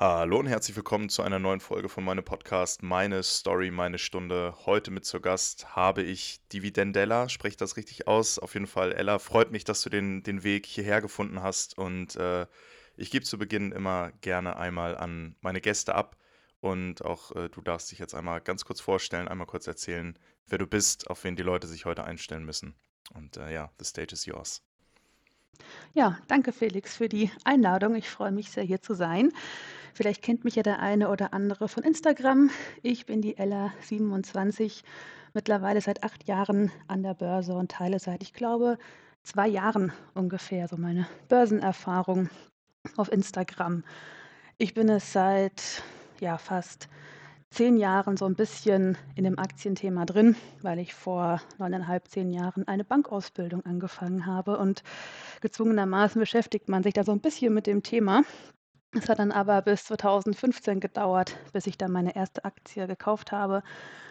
Hallo und herzlich willkommen zu einer neuen Folge von meinem Podcast Meine Story, meine Stunde. Heute mit zur Gast habe ich Dividendella, spreche das richtig aus? Auf jeden Fall, Ella, freut mich, dass du den, den Weg hierher gefunden hast und äh, ich gebe zu Beginn immer gerne einmal an meine Gäste ab und auch äh, du darfst dich jetzt einmal ganz kurz vorstellen, einmal kurz erzählen, wer du bist, auf wen die Leute sich heute einstellen müssen. Und äh, ja, the stage is yours. Ja, danke Felix für die Einladung. Ich freue mich sehr, hier zu sein. Vielleicht kennt mich ja der eine oder andere von Instagram. Ich bin die Ella 27, mittlerweile seit acht Jahren an der Börse und teile seit, ich glaube, zwei Jahren ungefähr so meine Börsenerfahrung auf Instagram. Ich bin es seit ja fast zehn Jahren so ein bisschen in dem Aktienthema drin, weil ich vor neuneinhalb, zehn Jahren eine Bankausbildung angefangen habe und gezwungenermaßen beschäftigt man sich da so ein bisschen mit dem Thema. Es hat dann aber bis 2015 gedauert, bis ich dann meine erste Aktie gekauft habe.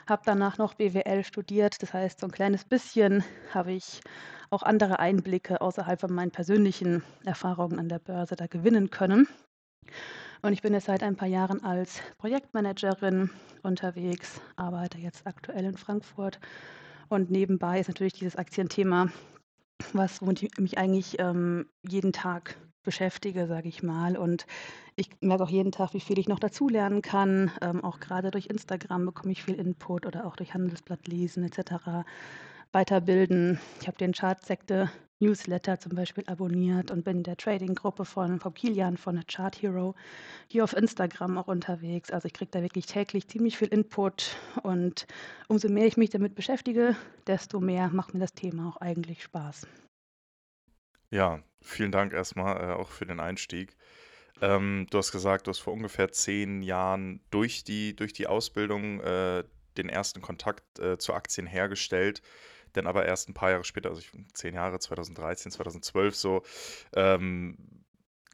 Habe danach noch BWL studiert. Das heißt, so ein kleines bisschen habe ich auch andere Einblicke außerhalb von meinen persönlichen Erfahrungen an der Börse da gewinnen können. Und ich bin jetzt seit ein paar Jahren als Projektmanagerin unterwegs, arbeite jetzt aktuell in Frankfurt. Und nebenbei ist natürlich dieses Aktienthema, was mich eigentlich ähm, jeden Tag beschäftige, sage ich mal. Und ich merke auch jeden Tag, wie viel ich noch dazulernen kann. Ähm, auch gerade durch Instagram bekomme ich viel Input oder auch durch Handelsblatt lesen etc. Weiterbilden. Ich habe den Chartsekte Newsletter zum Beispiel abonniert und bin in der Trading-Gruppe von Frau Kilian von der Chart Hero hier auf Instagram auch unterwegs. Also ich kriege da wirklich täglich ziemlich viel Input und umso mehr ich mich damit beschäftige, desto mehr macht mir das Thema auch eigentlich Spaß. Ja, vielen Dank erstmal äh, auch für den Einstieg. Ähm, du hast gesagt, du hast vor ungefähr zehn Jahren durch die, durch die Ausbildung äh, den ersten Kontakt äh, zu Aktien hergestellt dann aber erst ein paar Jahre später, also ich, zehn Jahre, 2013, 2012 so, ähm,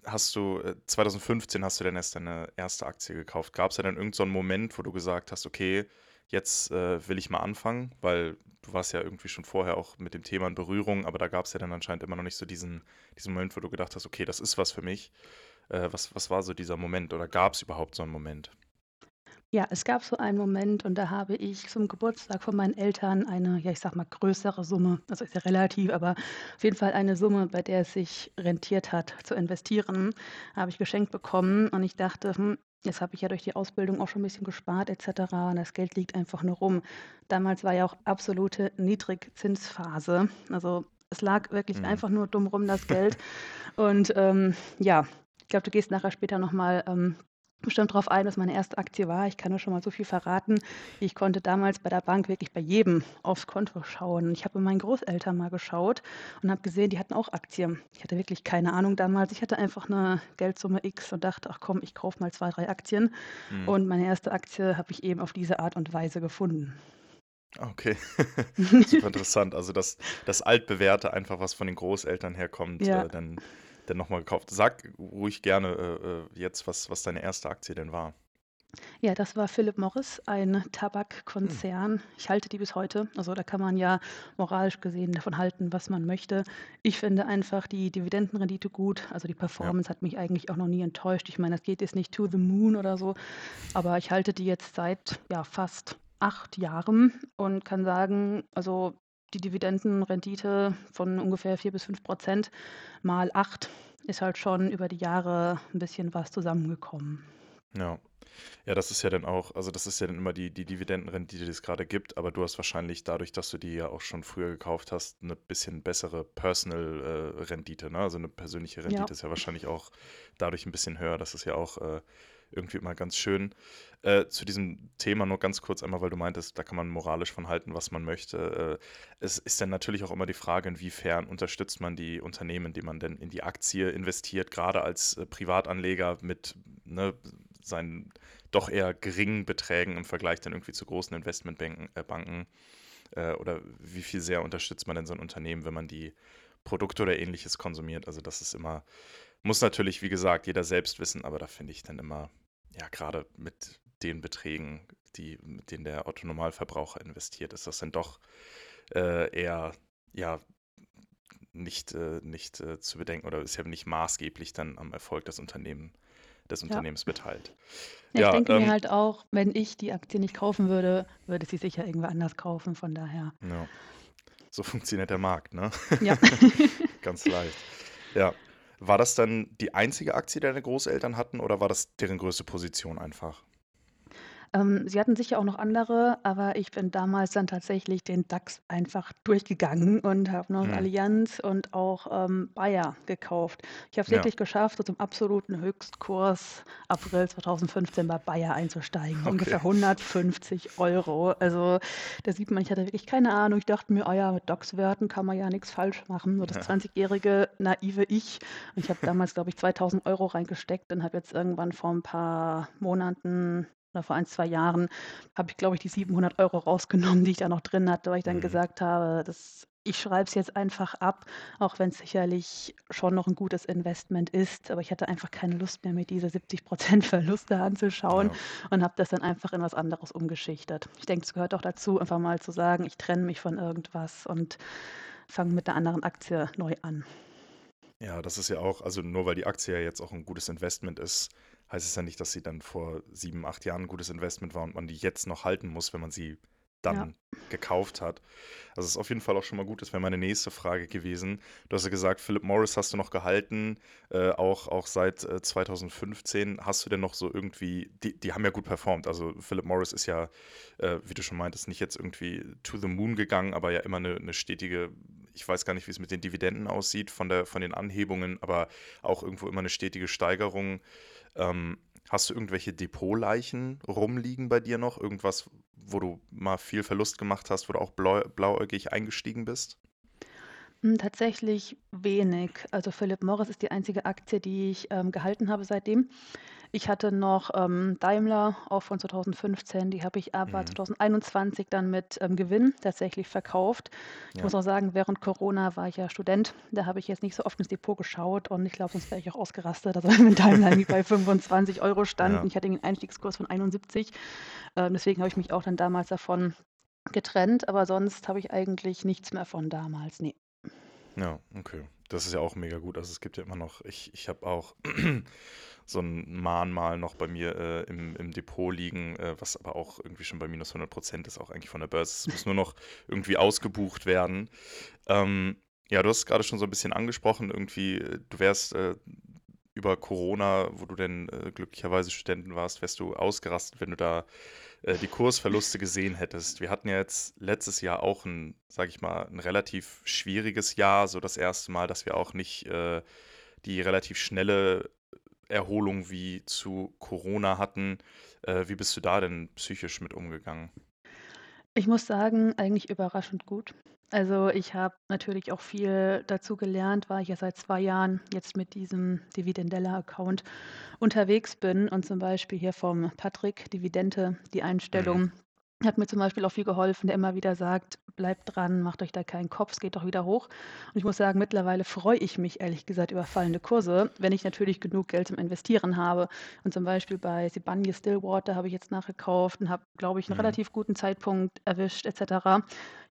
hast du, 2015 äh, hast du dann erst deine erste Aktie gekauft. Gab es ja dann irgendeinen so Moment, wo du gesagt hast, okay, jetzt äh, will ich mal anfangen, weil du warst ja irgendwie schon vorher auch mit dem Thema in Berührung, aber da gab es ja dann anscheinend immer noch nicht so diesen, diesen Moment, wo du gedacht hast, okay, das ist was für mich. Äh, was, was war so dieser Moment oder gab es überhaupt so einen Moment? Ja, es gab so einen Moment und da habe ich zum Geburtstag von meinen Eltern eine, ja, ich sag mal, größere Summe, also ist ja relativ, aber auf jeden Fall eine Summe, bei der es sich rentiert hat zu investieren, habe ich geschenkt bekommen und ich dachte, hm, jetzt habe ich ja durch die Ausbildung auch schon ein bisschen gespart etc. und das Geld liegt einfach nur rum. Damals war ja auch absolute Niedrigzinsphase. Also es lag wirklich Mhm. einfach nur dumm rum, das Geld. Und ähm, ja, ich glaube, du gehst nachher später nochmal ähm, bestimmt darauf ein, was meine erste Aktie war. Ich kann nur schon mal so viel verraten. Ich konnte damals bei der Bank wirklich bei jedem aufs Konto schauen. Ich habe bei meinen Großeltern mal geschaut und habe gesehen, die hatten auch Aktien. Ich hatte wirklich keine Ahnung damals. Ich hatte einfach eine Geldsumme X und dachte, ach komm, ich kaufe mal zwei, drei Aktien. Mhm. Und meine erste Aktie habe ich eben auf diese Art und Weise gefunden. Okay, super interessant. Also das, das altbewährte einfach, was von den Großeltern herkommt, ja. äh, dann denn nochmal gekauft? Sag ruhig gerne äh, äh, jetzt, was, was deine erste Aktie denn war. Ja, das war Philip Morris, ein Tabakkonzern. Hm. Ich halte die bis heute. Also da kann man ja moralisch gesehen davon halten, was man möchte. Ich finde einfach die Dividendenrendite gut. Also die Performance ja. hat mich eigentlich auch noch nie enttäuscht. Ich meine, das geht jetzt nicht to the moon oder so, aber ich halte die jetzt seit ja fast acht Jahren und kann sagen, also die Dividendenrendite von ungefähr 4 bis 5 Prozent mal 8 ist halt schon über die Jahre ein bisschen was zusammengekommen. Ja. Ja, das ist ja dann auch, also das ist ja dann immer die, die Dividendenrendite, die es gerade gibt, aber du hast wahrscheinlich dadurch, dass du die ja auch schon früher gekauft hast, eine bisschen bessere Personal-Rendite, äh, ne? Also eine persönliche Rendite ja. ist ja wahrscheinlich auch dadurch ein bisschen höher. Das ist ja auch äh, irgendwie immer ganz schön. Äh, zu diesem Thema nur ganz kurz einmal, weil du meintest, da kann man moralisch von halten, was man möchte. Äh, es ist dann natürlich auch immer die Frage, inwiefern unterstützt man die Unternehmen, die man denn in die Aktie investiert, gerade als äh, Privatanleger mit ne, seinen doch eher geringen Beträgen im Vergleich dann irgendwie zu großen Investmentbanken. Äh, Banken, äh, oder wie viel sehr unterstützt man denn so ein Unternehmen, wenn man die Produkte oder ähnliches konsumiert? Also das ist immer, muss natürlich, wie gesagt, jeder selbst wissen, aber da finde ich dann immer ja, gerade mit den Beträgen, die, mit denen der Otto-Normalverbraucher investiert, ist das dann doch äh, eher, ja, nicht, äh, nicht äh, zu bedenken oder ist ja nicht maßgeblich dann am Erfolg des Unternehmens des Ja. Unternehmens beteiligt. Ja, ich Ja, denke mir ähm halt auch, wenn ich die Aktie nicht kaufen würde, würde sie sich ja irgendwer anders kaufen, von daher. Ja. So funktioniert der Markt, ne? Ja. Ganz leicht. Ja. War das dann die einzige Aktie, die deine Großeltern hatten oder war das deren größte Position einfach? Ähm, sie hatten sicher auch noch andere, aber ich bin damals dann tatsächlich den DAX einfach durchgegangen und habe noch Mhm. Allianz und auch, ähm, Bayer gekauft. Ich habe es Ja. wirklich geschafft, so zum absoluten Höchstkurs April 2015 bei Bayer einzusteigen, Okay. ungefähr 150 €. Also, da sieht man, ich hatte wirklich keine Ahnung. Ich dachte mir: „Ah ja, mit DAX-Werten kann man ja nix falsch machen“, so das Ja. 20-jährige naive Ich. Und ich habe damals, glaube ich, 2.000 € reingesteckt und habe jetzt irgendwann vor 'n paar Monaten oder vor 1, 2 Jahren habe ich, glaube ich, die 700 € rausgenommen, die ich da noch drin hatte, weil ich dann Mhm. gesagt habe, das ich schreibe es jetzt einfach ab, auch wenn's sicherlich schon noch 'n gutes Investment ist. Aber ich hatte einfach keine Lust mehr, mir diese 70 % Verluste anzuschauen Ja. und habe das dann einfach in was anderes umgeschichtet. Ich denke, es gehört auch dazu, einfach mal zu sagen: „Ich trenne mich von irgendwas und fange mit 'ner anderen Aktie neu an.“ Ja, das ist ja auch also nur weil die Aktie ja jetzt auch 'n gutes Investment ist, heißt es ja nicht, dass sie dann vor 7, 8 Jahren 'n gutes Investment war und man die jetzt noch halten muss, wenn man sie Ja. dann gekauft hat. Also, ist auf jeden Fall auch schon mal gut. Das wäre meine nächste Frage gewesen. Du hast ja gesagt, Philip Morris hast du noch gehalten, äh, auch auch seit, äh, 2015. Hast du denn noch so irgendwie die die haben ja gut performt. Also, Philip Morris ist ja, äh, wie du schon meintest, nicht jetzt irgendwie to the moon gegangen, aber ja immer 'ne 'ne stetige ich weiß gar nicht, wie's mit den Dividenden aussieht von der von den Anhebungen, aber auch irgendwo immer 'ne stetige Steigerung. Ähm, hast du irgendwelche Depotleichen rumliegen bei dir noch? Irgendwas, wo du mal viel Verlust gemacht hast, wo du auch bläu blauäugig eingestiegen bist? Hm, tatsächlich wenig. Also, Philip Morris ist die einzige Aktie, die ich, ähm, gehalten habe seitdem. Ich hatte noch, ähm, Daimler, auch von 2015, die habe ich aber Mhm. 2021 dann mit, ähm, Gewinn tatsächlich verkauft. Ich Ja. muss auch sagen, während Corona war ich ja Student. Da habe ich jetzt nicht so oft ins Depot geschaut und ich glaube, sonst wäre ich auch ausgerastet. Also, wenn Daimler irgendwie bei 25 € stand Ja. und ich hatte den Einstiegskurs von 71. Ähm, deswegen habe ich mich auch dann damals davon getrennt, aber sonst habe ich eigentlich nichts mehr von damals, ne. Ja, okay. Das ist ja auch mega gut. Also, es gibt ja immer noch ich ich habe auch so 'n Mahnmal noch bei mir, äh, im im Depot liegen, äh, was aber auch irgendwie schon bei minus 100 % ist, auch eigentlich von der Börse. Es muss nur noch irgendwie ausgebucht werden. Ähm, ja, du hast es grade schon so 'n bisschen angesprochen, irgendwie, äh, du wärst, äh, über Corona, wo du denn, äh, glücklicherweise Studenten warst, wärst du ausgerastet, wenn du da, äh, die Kursverluste gesehen hättest. Wir hatten ja jetzt letztes Jahr auch 'n, sage ich mal 'n relativ schwieriges Jahr, so das 1. Mal, dass wir auch nicht, äh, die relativ schnelle Erholung wie zu Corona hatten. Äh, wie bist du da denn psychisch mit umgegangen? Ich muss sagen, eigentlich überraschend gut. Also, ich habe natürlich auch viel dazu gelernt, weil ich ja seit 2 Jahren jetzt mit diesem Dividendella-Account unterwegs bin und zum Beispiel hier vom Patrick Dividente, die Mhm. Einstellung hat mir zum Beispiel auch viel geholfen, der immer wieder sagt: „Bleibt dran, macht euch da keinen Kopf, es geht doch wieder hoch.“ Und ich muss sagen, mittlerweile freue ich mich ehrlich gesagt über fallende Kurse, wenn ich natürlich genug Geld zum Investieren habe. Und zum Beispiel bei Sibanye-Stillwater habe ich jetzt nachgekauft und habe, glaube ich, 'n Mhm. relativ guten Zeitpunkt erwischt et cetera.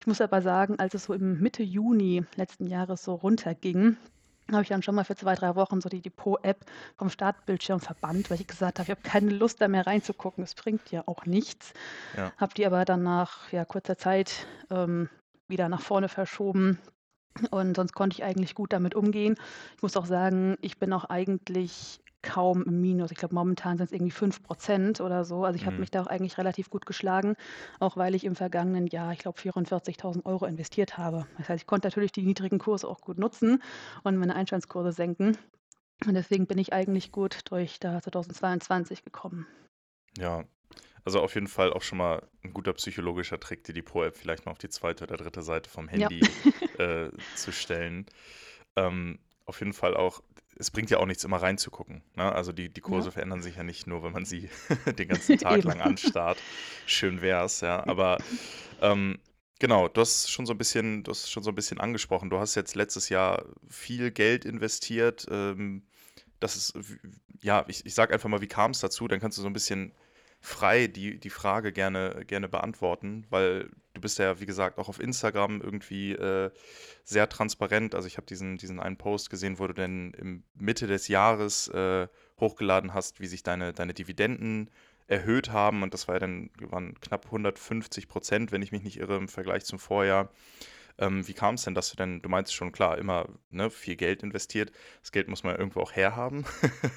Ich muss aber sagen, als es so im Mitte Juni letzten Jahres so runterging, habe ich dann schon mal für 2, 3 Wochen so die Depot-App vom Startbildschirm verbannt, weil ich gesagt habe: „Ich habe keine Lust, da mehr reinzugucken. Es bringt ja auch nichts.“ Ja. Habe die aber dann nach, ja, kurzer Zeit, ähm, wieder nach vorne verschoben und sonst konnte ich eigentlich gut damit umgehen. Ich muss auch sagen, ich bin auch eigentlich kaum im Minus. Ich glaube, momentan sind's irgendwie 5 % oder so. Also, ich habe Mhm. mich da auch eigentlich relativ gut geschlagen, auch weil ich im vergangenen Jahr, ich glaube, 44.000 € investiert habe. Das heißt, ich konnte natürlich die niedrigen Kurse auch gut nutzen und meine Einstandskurse senken. Und deswegen bin ich eigentlich gut durch da 2022 gekommen. Ja, also auf jeden Fall auch schon mal 'n guter psychologischer Trick, die Depot-App vielleicht mal auf die 2. oder 3. Seite vom Ja. Handy, äh, zu stellen. Ähm, auf jeden Fall auch es bringt ja auch nichts, immer reinzugucken, ne? Also, die die Ja. Kurse verändern sich ja nicht nur, wenn man sie den ganzen Tag lang anstarrt. Schön wär's, ja. Aber, ähm, genau, du hast schon so 'n bisschen du hast es schon so 'n bisschen angesprochen. Du hast jetzt letztes Jahr viel Geld investiert. Ähm, das ist ja, ich ich sage einfach mal, wie kam's dazu? Dann kannst du so 'n bisschen frei die die Frage gerne gerne beantworten, weil du bist ja, wie gesagt, auch auf Instagram irgendwie, äh, sehr transparent. Also, ich habe diesen diesen einen Post gesehen, wo du denn im Mitte des Jahres, äh, hochgeladen hast, wie sich deine, deine Dividenden erhöht haben. Und das war ja dann waren knapp 150 Prozent, wenn ich mich nicht irre, im Vergleich zum Vorjahr. Ähm, wie kam es denn, dass du denn, du meinst schon klar, immer ne, viel Geld investiert. Das Geld muss man ja irgendwo auch herhaben.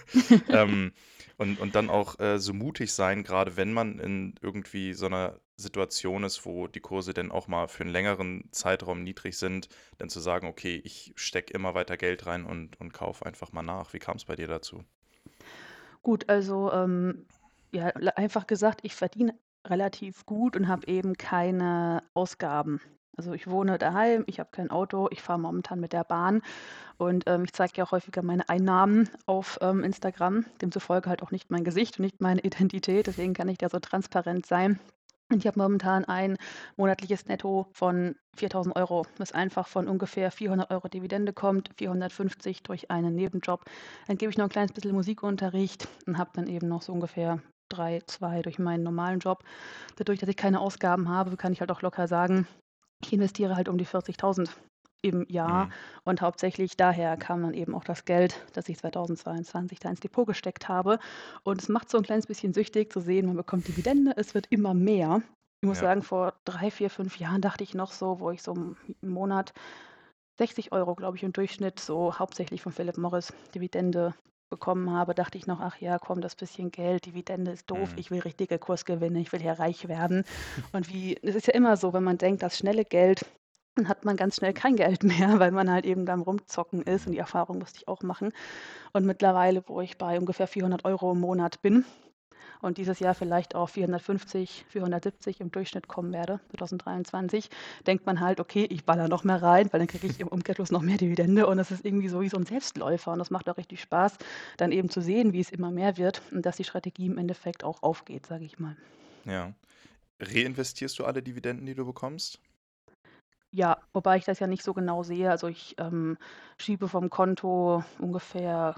ähm, und, und dann auch äh, so mutig sein, gerade wenn man in irgendwie so einer Situation ist, wo die Kurse dann auch mal für einen längeren Zeitraum niedrig sind, dann zu sagen, okay, ich stecke immer weiter Geld rein und, und kaufe einfach mal nach. Wie kam es bei dir dazu? Gut, also ähm, ja, einfach gesagt, ich verdiene relativ gut und habe eben keine Ausgaben. Also ich wohne daheim, ich habe kein Auto, ich fahre momentan mit der Bahn und ähm, ich zeige ja auch häufiger meine Einnahmen auf ähm, Instagram, demzufolge halt auch nicht mein Gesicht und nicht meine Identität, deswegen kann ich da so transparent sein. Und ich habe momentan ein monatliches Netto von 4.000 Euro, was einfach von ungefähr 400 Euro Dividende kommt, 450 durch einen Nebenjob. Dann gebe ich noch ein kleines bisschen Musikunterricht und habe dann eben noch so ungefähr drei, zwei durch meinen normalen Job. Dadurch, dass ich keine Ausgaben habe, kann ich halt auch locker sagen, ich investiere halt um die 40.000 im Jahr Mhm. und hauptsächlich daher kam dann eben auch das Geld, das ich 2022 da ins Depot gesteckt habe. Und es macht so ein kleines bisschen süchtig zu sehen, man bekommt Dividende, es wird immer mehr. Ich muss Ja. sagen, vor drei, vier, fünf Jahren dachte ich noch so, wo ich so im Monat 60 Euro, glaube ich, im Durchschnitt so hauptsächlich von Philip Morris Dividende bekommen habe, dachte ich noch, ach ja, komm, das bisschen Geld, Dividende ist doof, Mhm. ich will richtige Kursgewinne, ich will hier reich werden. Und wie, es ist ja immer so, wenn man denkt, das schnelle Geld, hat man ganz schnell kein Geld mehr, weil man halt eben am Rumzocken ist. Und die Erfahrung musste ich auch machen. Und mittlerweile, wo ich bei ungefähr 400 Euro im Monat bin und dieses Jahr vielleicht auch 450, 470 im Durchschnitt kommen werde, 2023, denkt man halt, okay, ich baller noch mehr rein, weil dann kriege ich im Umkehrschluss noch mehr Dividende und das ist irgendwie so wie so ein Selbstläufer und das macht auch richtig Spaß, dann eben zu sehen, wie es immer mehr wird und dass die Strategie im Endeffekt auch aufgeht, sage ich mal. Ja. Reinvestierst du alle Dividenden, die du bekommst? Ja, wobei ich das ja nicht so genau sehe. Also ich ähm, schiebe vom Konto ungefähr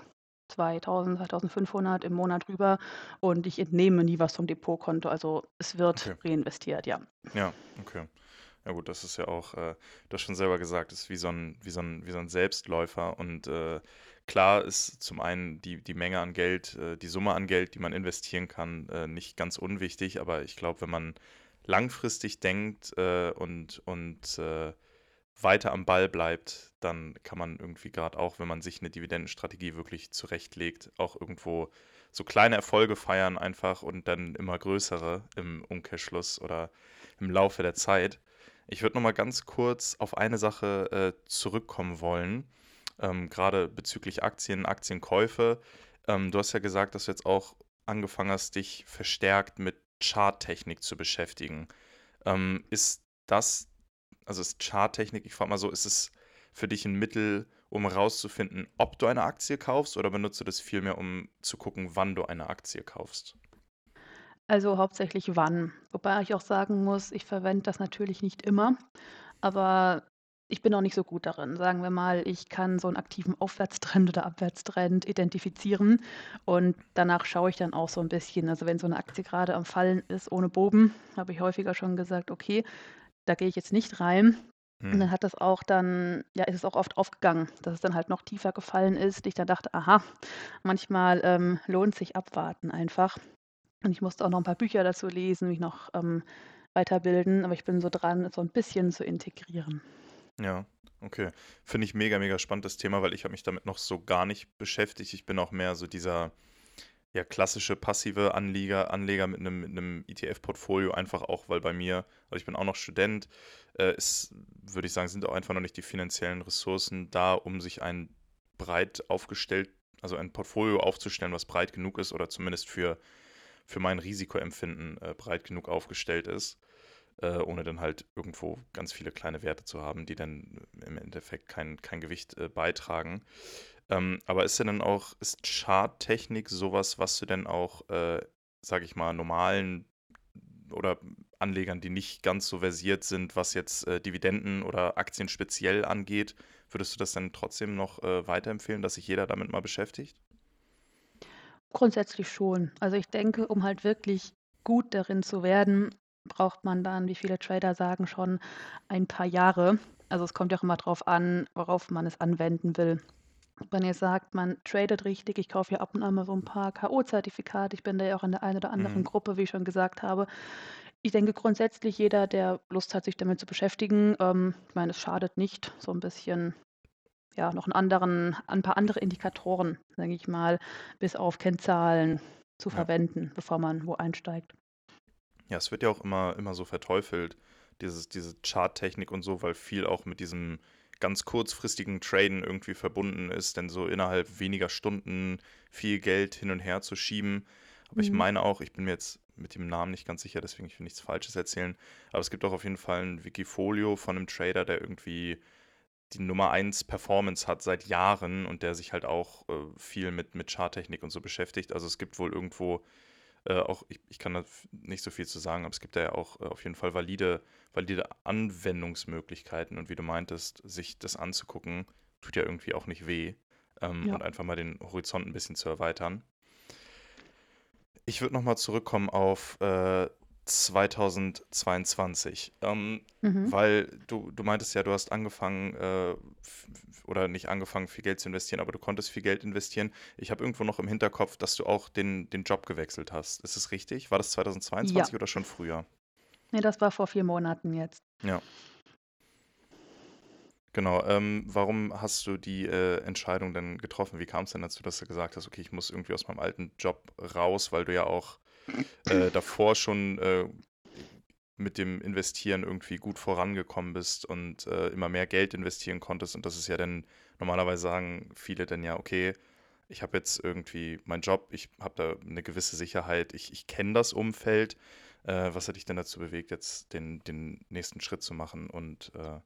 2000, 2500 im Monat rüber und ich entnehme nie was vom Depotkonto. Also es wird Okay. reinvestiert, ja. Ja, okay. Ja gut, das ist ja auch, äh, du hast schon selber gesagt, ist wie so ein, wie so ein, wie so ein Selbstläufer. Und äh, klar ist zum einen die, die Menge an Geld, äh, die Summe an Geld, die man investieren kann, äh, nicht ganz unwichtig. Aber ich glaube, wenn man langfristig denkt äh, und, und äh, weiter am Ball bleibt, dann kann man irgendwie gerade auch, wenn man sich eine Dividendenstrategie wirklich zurechtlegt, auch irgendwo so kleine Erfolge feiern einfach und dann immer größere im Umkehrschluss oder im Laufe der Zeit. Ich würde noch mal ganz kurz auf eine Sache äh, zurückkommen wollen, ähm, gerade bezüglich Aktien, Aktienkäufe. Ähm, du hast ja gesagt, dass du jetzt auch angefangen hast, dich verstärkt mit Charttechnik zu beschäftigen. Ähm, ist das, also ist Charttechnik, ich frage mal so, ist es für dich ein Mittel, um herauszufinden, ob du eine Aktie kaufst oder benutzt du das vielmehr, um zu gucken, wann du eine Aktie kaufst? Also hauptsächlich wann. Wobei ich auch sagen muss, ich verwende das natürlich nicht immer, aber ich bin auch nicht so gut darin. Sagen wir mal, ich kann so einen aktiven Aufwärtstrend oder Abwärtstrend identifizieren und danach schaue ich dann auch so ein bisschen. Also wenn so eine Aktie gerade am Fallen ist ohne Boden, habe ich häufiger schon gesagt, okay, da gehe ich jetzt nicht rein. Und Hm, dann hat das auch dann, ja, ist es auch oft aufgegangen, dass es dann halt noch tiefer gefallen ist. Ich dann dachte, aha, manchmal ähm, lohnt sich abwarten einfach. Und ich musste auch noch ein paar Bücher dazu lesen, mich noch, ähm, weiterbilden, aber ich bin so dran, es so ein bisschen zu integrieren. Ja, okay. Finde ich mega, mega spannend das Thema, weil ich habe mich damit noch so gar nicht beschäftigt. Ich bin auch mehr so dieser ja, klassische passive Anleger, Anleger mit einem, mit einem ETF-Portfolio, einfach auch, weil bei mir, also ich bin auch noch Student, äh, ist, würde ich sagen, sind auch einfach noch nicht die finanziellen Ressourcen da, um sich ein breit aufgestellt, also ein Portfolio aufzustellen, was breit genug ist oder zumindest für, für mein Risikoempfinden äh, breit genug aufgestellt ist, äh, ohne dann halt irgendwo ganz viele kleine Werte zu haben, die dann im Endeffekt kein, kein Gewicht äh, beitragen. Ähm, aber ist denn dann auch, ist Charttechnik sowas, was du denn auch, äh, sage ich mal, normalen oder Anlegern, die nicht ganz so versiert sind, was jetzt äh, Dividenden oder Aktien speziell angeht, würdest du das dann trotzdem noch äh, weiterempfehlen, dass sich jeder damit mal beschäftigt? Grundsätzlich schon. Also, ich denke, um halt wirklich gut darin zu werden, braucht man dann, wie viele Trader sagen, schon ein paar Jahre. Also, es kommt ja auch immer drauf an, worauf man es anwenden will. Wenn ihr sagt, man tradet richtig, ich kaufe ja ab und an mal so 'n paar K.O.-Zertifikate. Ich bin da ja auch in der einen oder anderen Mhm. Gruppe, wie ich schon gesagt habe. Ich denke grundsätzlich, jeder, der Lust hat, sich damit zu beschäftigen ähm, ich meine, es schadet nicht, so 'n bisschen, ja, noch 'n anderen ein paar andere Indikatoren, sage ich mal, bis auf Kennzahlen zu Ja. verwenden, bevor man wo einsteigt. Ja, es wird ja auch immer immer so verteufelt, dieses diese Charttechnik und so, weil viel auch mit diesem ganz kurzfristigen Traden irgendwie verbunden ist, denn so innerhalb weniger Stunden viel Geld hin und her zu schieben. Aber ich Mhm. meine auch, ich bin mir jetzt mit dem Namen nicht ganz sicher, deswegen ich will nichts Falsches erzählen, aber es gibt auch auf jeden Fall 'n Wikifolio von 'nem Trader, der irgendwie die Nummer 1 Performance hat seit Jahren und der sich halt auch, äh, viel mit mit Charttechnik und so beschäftigt. Also, es gibt wohl irgendwo, äh, auch ich ich kann da nicht so viel zu sagen, aber es gibt da ja auch, äh, auf jeden Fall valide valide Anwendungsmöglichkeiten und wie du meintest, sich das anzugucken, tut ja irgendwie auch nicht weh, ähm, Ja. und einfach mal den Horizont 'n bisschen zu erweitern. Ich würde noch mal zurückkommen auf, äh, 2022, ähm, Mhm. weil du du meintest ja, du hast angefangen, äh, oder nicht angefangen, viel Geld zu investieren, aber du konntest viel Geld investieren. Ich habe irgendwo noch im Hinterkopf, dass du auch den den Job gewechselt hast. Ist das richtig? War das Ja. 2022 oder schon früher? Ne, das war vor 4 Monaten jetzt. Ja. Genau, ähm, warum hast du die, äh, Entscheidung denn getroffen? Wie kam's denn dazu, dass du gesagt hast: „Okay, ich muss irgendwie aus meinem alten Job raus“, weil du ja auch, äh, davor schon, äh, mit dem Investieren irgendwie gut vorangekommen bist und, äh, immer mehr Geld investieren konntest und das ist ja dann normalerweise sagen viele dann ja: „Okay, ich habe jetzt irgendwie meinen Job, ich habe da 'ne gewisse Sicherheit, ich ich kenne das Umfeld.“ Äh, was hat dich denn dazu bewegt, jetzt den den nächsten Schritt zu machen und, äh,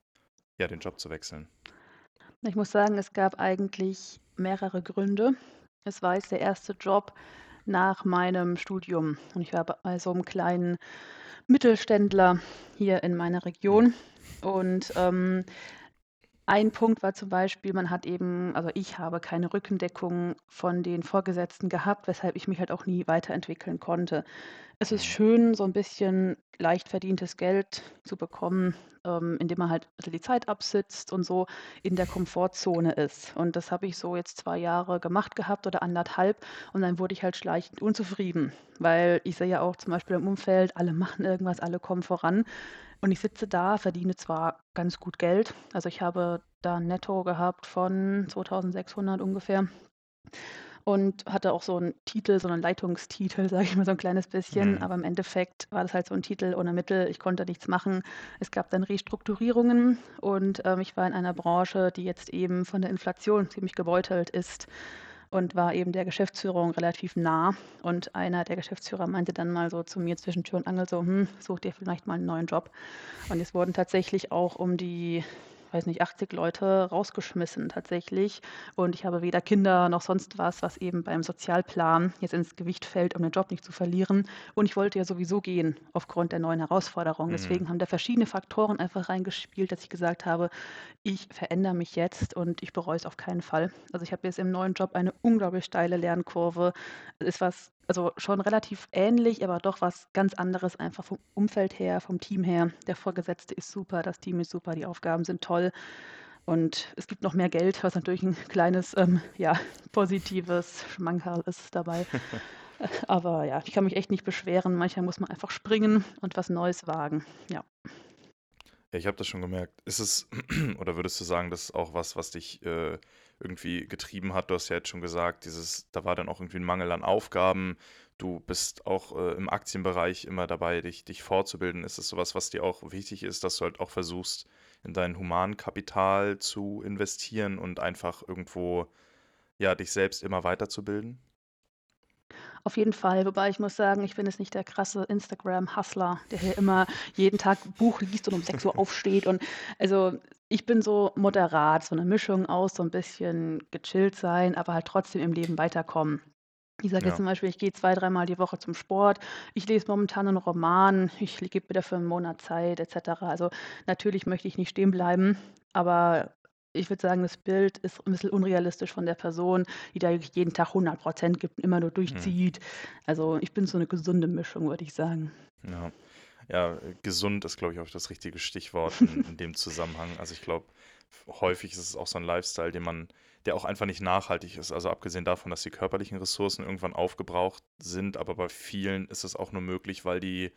ja, den Job zu wechseln? Ich muss sagen, es gab eigentlich mehrere Gründe. Es war jetzt der 1. Job nach meinem Studium und ich war bei so 'nem kleinen Mittelständler hier in meiner. Region und, ähm, ein Punkt war zum Beispiel, man hat eben also, ich habe keine Rückendeckung von den Vorgesetzten gehabt, weshalb ich mich halt auch nie weiterentwickeln konnte. Es ist schön, so 'n bisschen leicht verdientes Geld zu bekommen, ähm, indem man halt bisschen die Zeit absitzt und so in der Komfortzone ist. Und das habe ich so jetzt 2 Jahre gemacht gehabt oder 1 1/2 und dann wurde ich halt schleichend unzufrieden, weil ich sehe ja auch zum Beispiel im Umfeld, alle machen irgendwas, alle kommen voran und ich sitze da, verdiene zwar ganz gut Geld, also, ich habe da 'n Netto gehabt von 2.600 ungefähr und hatte auch so 'n Titel, so 'nen Leitungstitel, sage ich mal so 'n kleines bisschen, Mhm. aber im Endeffekt war das halt so 'n Titel ohne Mittel. Ich konnte nichts machen. Es gab dann Restrukturierungen und, ähm, ich war in einer Branche, die jetzt eben von der Inflation ziemlich gebeutelt ist und war eben der Geschäftsführung relativ nah und einer der Geschäftsführer meinte dann mal so zu mir zwischen Tür und Angel so: „Hm, such dir vielleicht mal 'n neuen Job.“ Und es wurden tatsächlich auch um die, weiß nicht, 80 Leute rausgeschmissen tatsächlich und ich habe weder Kinder noch sonst was, was eben beim Sozialplan jetzt ins Gewicht fällt, um den Job nicht zu verlieren. Und ich wollte ja sowieso gehen aufgrund der neuen Herausforderungen. Mhm. Deswegen haben da verschiedene Faktoren einfach reingespielt, dass ich gesagt habe: „Ich verändere mich jetzt und ich bereue es auf keinen Fall.“ Also, ich habe jetzt im neuen Job eine unglaublich steile Lernkurve. Ist was also, schon relativ ähnlich, aber doch was ganz anderes einfach vom Umfeld her, vom Team her. Der Vorgesetzte ist super, das Team ist super, die Aufgaben sind toll und es gibt noch mehr Geld, was natürlich 'n kleines, ähm, ja, positives Schmankerl ist dabei. Aber ja, ich kann mich echt nicht beschweren. Manchmal muss man einfach springen und was Neues wagen, ja. Ja, ich habe das schon gemerkt. Ist es oder würdest du sagen, das ist auch was, was dich, äh, irgendwie getrieben hat? Du hast ja jetzt schon gesagt, dieses da war dann auch irgendwie 'n Mangel an Aufgaben. Du bist auch, äh, im Aktienbereich immer dabei, dich dich fortzubilden. Ist es so was, was dir auch wichtig ist, dass du halt auch versuchst, in dein Humankapital zu investieren und einfach irgendwo, ja, dich selbst immer weiterzubilden? Auf jeden Fall, wobei ich muss sagen, ich bin jetzt nicht der krasse Instagram-Hustler, der hier immer jeden Tag Buch liest und um 6:00 aufsteht und also, ich bin so moderat, so 'ne Mischung aus so 'n bisschen gechillt sein, aber halt trotzdem im Leben weiterkommen. Ich sage jetzt Ja. zum Beispiel, ich gehe zwei dreimal die Woche zum Sport. Ich lese momentan 'nen Roman. Ich gebe mir dafür 'n Monat Zeit et cetera. Also, natürlich möchte ich nicht stehen bleiben, aber ich würde sagen, das Bild ist 'n bisschen unrealistisch von der Person, die da wirklich jeden Tag 100 % gibt und immer nur Mhm. durchzieht. Also, ich bin so 'ne gesunde Mischung, würde ich sagen. Ja. Ja, äh, gesund ist, glaube ich, auch das richtige Stichwort in in dem Zusammenhang. Also, ich glaube, häufig ist es auch so ein Lifestyle, den man der auch einfach nicht nachhaltig ist. Also, abgesehen davon, dass die körperlichen Ressourcen irgendwann aufgebraucht sind, aber bei vielen ist es auch nur möglich, weil die,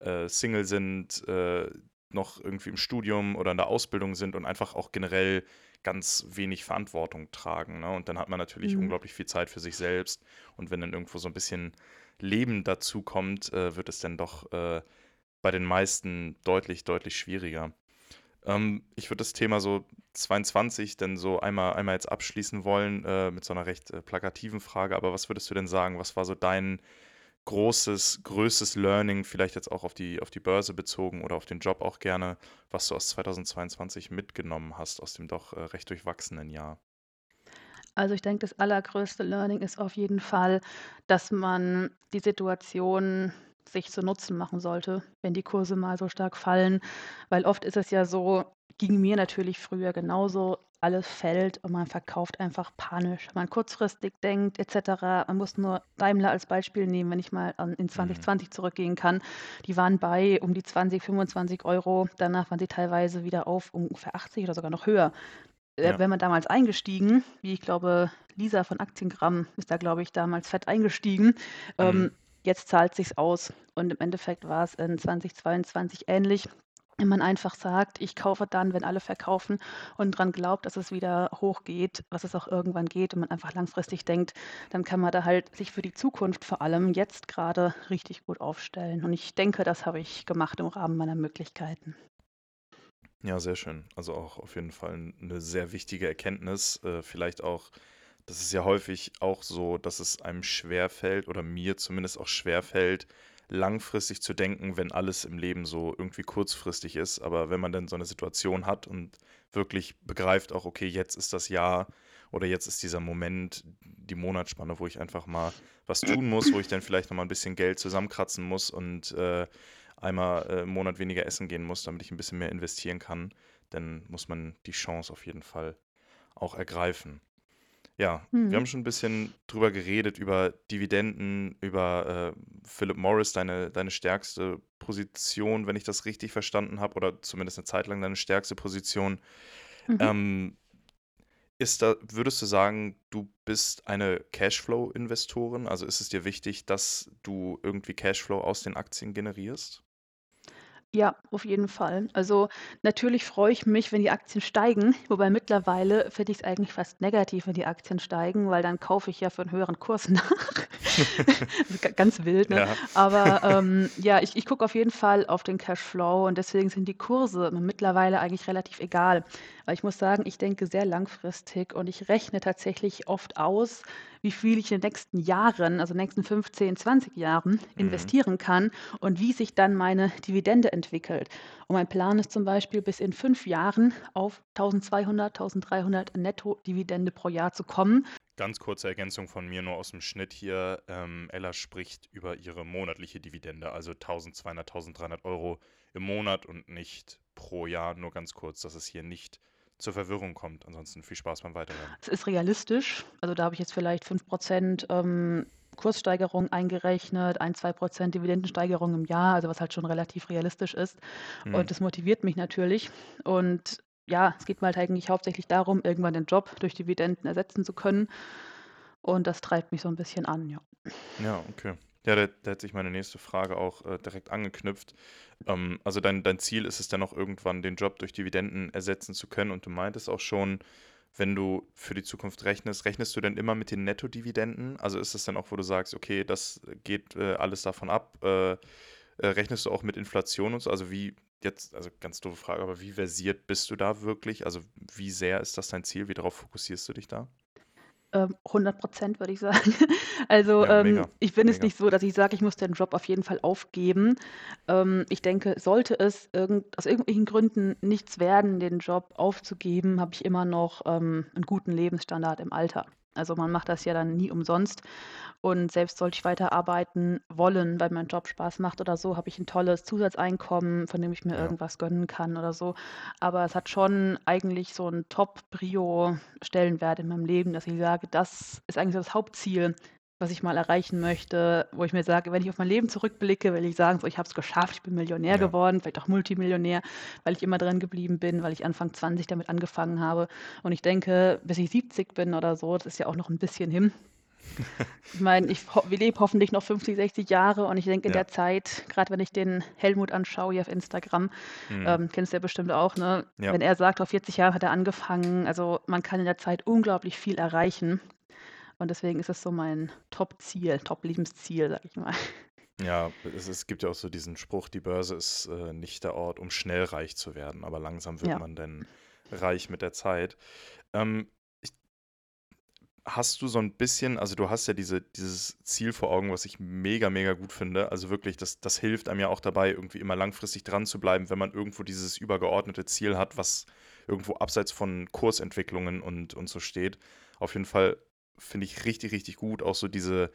äh, Single sind, äh, noch irgendwie im Studium oder in der Ausbildung sind und einfach auch generell ganz wenig Verantwortung tragen, ne? Und dann hat man natürlich Mhm. unglaublich viel Zeit für sich selbst und wenn dann irgendwo so ein bisschen Leben dazukommt, äh, wird es dann doch, äh, bei den meisten deutlich, deutlich schwieriger. Ähm, ich würde das Thema so 22 dann so einmal einmal jetzt abschließen wollen, äh, mit so einer recht, äh, plakativen Frage, aber was würdest du denn sagen, was war so dein großes größtes Learning, vielleicht jetzt auch auf die auf die Börse bezogen oder auf den Job auch gerne, was du aus 2022 mitgenommen hast aus dem doch, äh, recht durchwachsenen Jahr? Also, ich denke, das allergrößte Learning ist auf jeden Fall, dass man die Situation sich zu Nutzen machen sollte, wenn die Kurse mal so stark fallen. Weil oft ist es ja so ging mir natürlich früher genauso, alles fällt und man verkauft einfach panisch, wenn man kurzfristig denkt et cetera. Man muss nur Daimler als Beispiel nehmen, wenn ich mal in Mhm. 2020 zurückgehen kann. Die waren bei um die 20, 25 €. Danach waren sie teilweise wieder auf ungefähr 80 oder sogar noch höher. Äh, Ja. wäre man damals eingestiegen, wie ich glaube, Lisa von Aktiengramm ist da, glaube ich, damals fett eingestiegen. Mhm. Ähm, jetzt zahlt sich's aus und im Endeffekt war es in 2022 ähnlich. Wenn man einfach sagt: „Ich kaufe dann, wenn alle verkaufen“ und dran glaubt, dass es wieder hochgeht, was es auch irgendwann geht und man einfach langfristig denkt, dann kann man da halt sich für die Zukunft vor allem jetzt grade richtig gut aufstellen. Und ich denke, das habe ich gemacht im Rahmen meiner Möglichkeiten. Ja, sehr schön. Also auch auf jeden Fall 'n 'ne sehr wichtige Erkenntnis. Äh, vielleicht auch das ist ja häufig auch so, dass es einem schwerfällt oder mir zumindest auch schwerfällt, langfristig zu denken, wenn alles im Leben so irgendwie kurzfristig ist. Aber wenn man dann so eine Situation hat und wirklich begreift auch: „Okay, jetzt ist das Jahr oder jetzt ist dieser Moment, die Monatsspanne, wo ich einfach mal was tun muss, wo ich dann vielleicht noch mal 'n bisschen Geld zusammenkratzen muss und, äh, einmal, äh, im Monat weniger essen gehen muss, damit ich ein bisschen mehr investieren kann“, dann muss man die Chance auf jeden Fall auch ergreifen. Ja, wir Mhm. haben schon ein bisschen drüber geredet, über Dividenden, über, äh, Philip Morris, deine deine stärkste Position, wenn ich das richtig verstanden habe, oder zumindest eine Zeit lang deine stärkste Position. Mhm. Ähm, ist da würdest du sagen, du bist eine Cashflow-Investorin? Also, ist es dir wichtig, dass du irgendwie Cashflow aus den Aktien generierst? Ja, auf jeden Fall. Also, natürlich freue ich mich, wenn die Aktien steigen, wobei mittlerweile finde ich's eigentlich fast negativ, wenn die Aktien steigen, weil dann kaufe ich ja für 'n höheren Kurs nach. Ga ganz wild, ne? Ja. Aber, ähm, ja, ich ich gucke auf jeden Fall auf den Cashflow und deswegen sind die Kurse mittlerweile eigentlich relativ egal. Weil ich muss sagen, ich denke sehr langfristig und ich rechne tatsächlich oft aus, wie viel ich in den nächsten Jahren, also nächsten 15, 20 Jahren Mhm. investieren kann und wie sich dann meine Dividende entwickelt. Und mein Plan ist zum Beispiel, bis in 5 Jahren auf 1.200, 1.300 Netto-Dividende pro Jahr zu kommen. Ganz kurze Ergänzung von mir nur aus dem Schnitt hier. Ähm, Ella spricht über ihre monatliche Dividende, also 1.200, 1.300 Euro im Monat und nicht pro Jahr. Nur ganz kurz, dass es hier nicht zur Verwirrung kommt. Ansonsten viel Spaß beim Weiterhören. Es ist realistisch. Also, da habe ich jetzt vielleicht 5% ähm, Kurssteigerung eingerechnet, 1, 2% Dividendensteigerung im Jahr, also was halt schon relativ realistisch ist. Mhm. Und das motiviert mich natürlich. Und ja, es geht mir halt eigentlich hauptsächlich darum, irgendwann den Job durch Dividenden ersetzen zu können. Und das treibt mich so 'n bisschen an, ja. Ja, okay. Ja, da da hat sich meine nächste Frage auch, äh, direkt angeknüpft. Ähm, also dein dein Ziel ist es dann auch irgendwann, den Job durch Dividenden ersetzen zu können und du meintest auch schon, wenn du für die Zukunft rechnest, rechnest du denn immer mit den Nettodividenden? Also ist es dann auch, wo du sagst: „Okay, das geht, äh, alles davon ab“, äh, äh, rechnest du auch mit Inflation und so? Also wie jetzt also ganz doofe Frage, aber wie versiert bist du da wirklich? Also wie sehr ist das dein Ziel? Wie darauf fokussierst du dich da? Ähm, 100% würde ich sagen. Also, Ja, ähm, mega, ich bin mega. nicht so, dass ich sage, ich muss den Job auf jeden Fall aufgeben. Ähm, ich denke, sollte es irgend aus irgendwelchen Gründen nichts werden, den Job aufzugeben, habe ich immer noch, ähm, 'n guten Lebensstandard im Alter. Also, man macht das ja dann nie umsonst. Und selbst sollte ich weiterarbeiten wollen, weil mein Job Spaß macht oder so, habe ich 'n tolles Zusatzeinkommen, von dem ich mir Ja. irgendwas gönnen kann oder so. Aber es hat schon eigentlich so 'n Top-Prio-Stellenwert in meinem Leben, dass ich sage, das ist eigentlich so das Hauptziel, was ich mal erreichen möchte, wo ich mir sage, wenn ich auf mein Leben zurückblicke, will ich sagen, so ich habe es geschafft, ich bin Millionär Ja. geworden, vielleicht auch Multimillionär, weil ich immer dran geblieben bin, weil ich Anfang 20 damit angefangen habe. Und ich denke, bis ich 70 bin oder so, das ist ja auch noch ein bisschen hin. Ich meine, ich ho wir leben hoffentlich noch 50, 60 Jahre und ich denke in Ja. der Zeit, gerade wenn ich den Helmut anschaue hier auf Instagram, Mhm. ähm, kennst du ja bestimmt auch, ne? Ja. Wenn er sagt, vor 40 Jahren hat er angefangen, also man kann in der Zeit unglaublich viel erreichen. Und deswegen ist es so mein Top-Ziel, Top-Lebensziel, sag ich mal. Ja, es, es gibt ja auch so diesen Spruch, die Börse ist äh, nicht der Ort, um schnell reich zu werden, aber langsam wird Ja. man dann reich mit der Zeit. Ähm, ich, hast du so ein bisschen, also du hast ja diese, dieses Ziel vor Augen, was ich mega, mega gut finde. Also wirklich, das, das hilft einem ja auch dabei, irgendwie immer langfristig dran zu bleiben, wenn man irgendwo dieses übergeordnete Ziel hat, was irgendwo abseits von Kursentwicklungen und, und so steht. Auf jeden Fall finde ich richtig, richtig gut, auch so diese,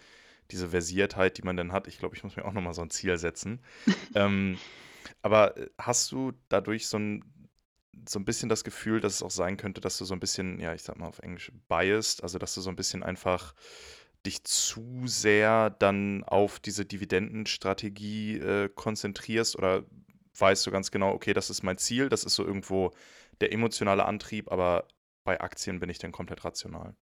diese Versiertheit, die man dann hat. Ich glaube, ich muss mir auch nochmal so ein Ziel setzen. ähm, aber äh, hast du dadurch so ein, so ein bisschen das Gefühl, dass es auch sein könnte, dass du so ein bisschen, ja, ich sag mal auf Englisch, biased, also dass du so ein bisschen einfach dich zu sehr dann auf diese Dividendenstrategie äh, konzentrierst oder weißt du ganz genau, okay, das ist mein Ziel, das ist so irgendwo der emotionale Antrieb, aber bei Aktien bin ich dann komplett rational.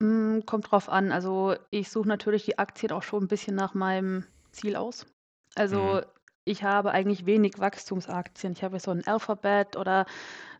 Hm, kommt drauf an. Also, ich suche natürlich die Aktien auch schon 'n bisschen nach meinem Ziel aus. Mhm. Also, ich habe eigentlich wenig Wachstumsaktien. Ich habe jetzt so 'n Alphabet oder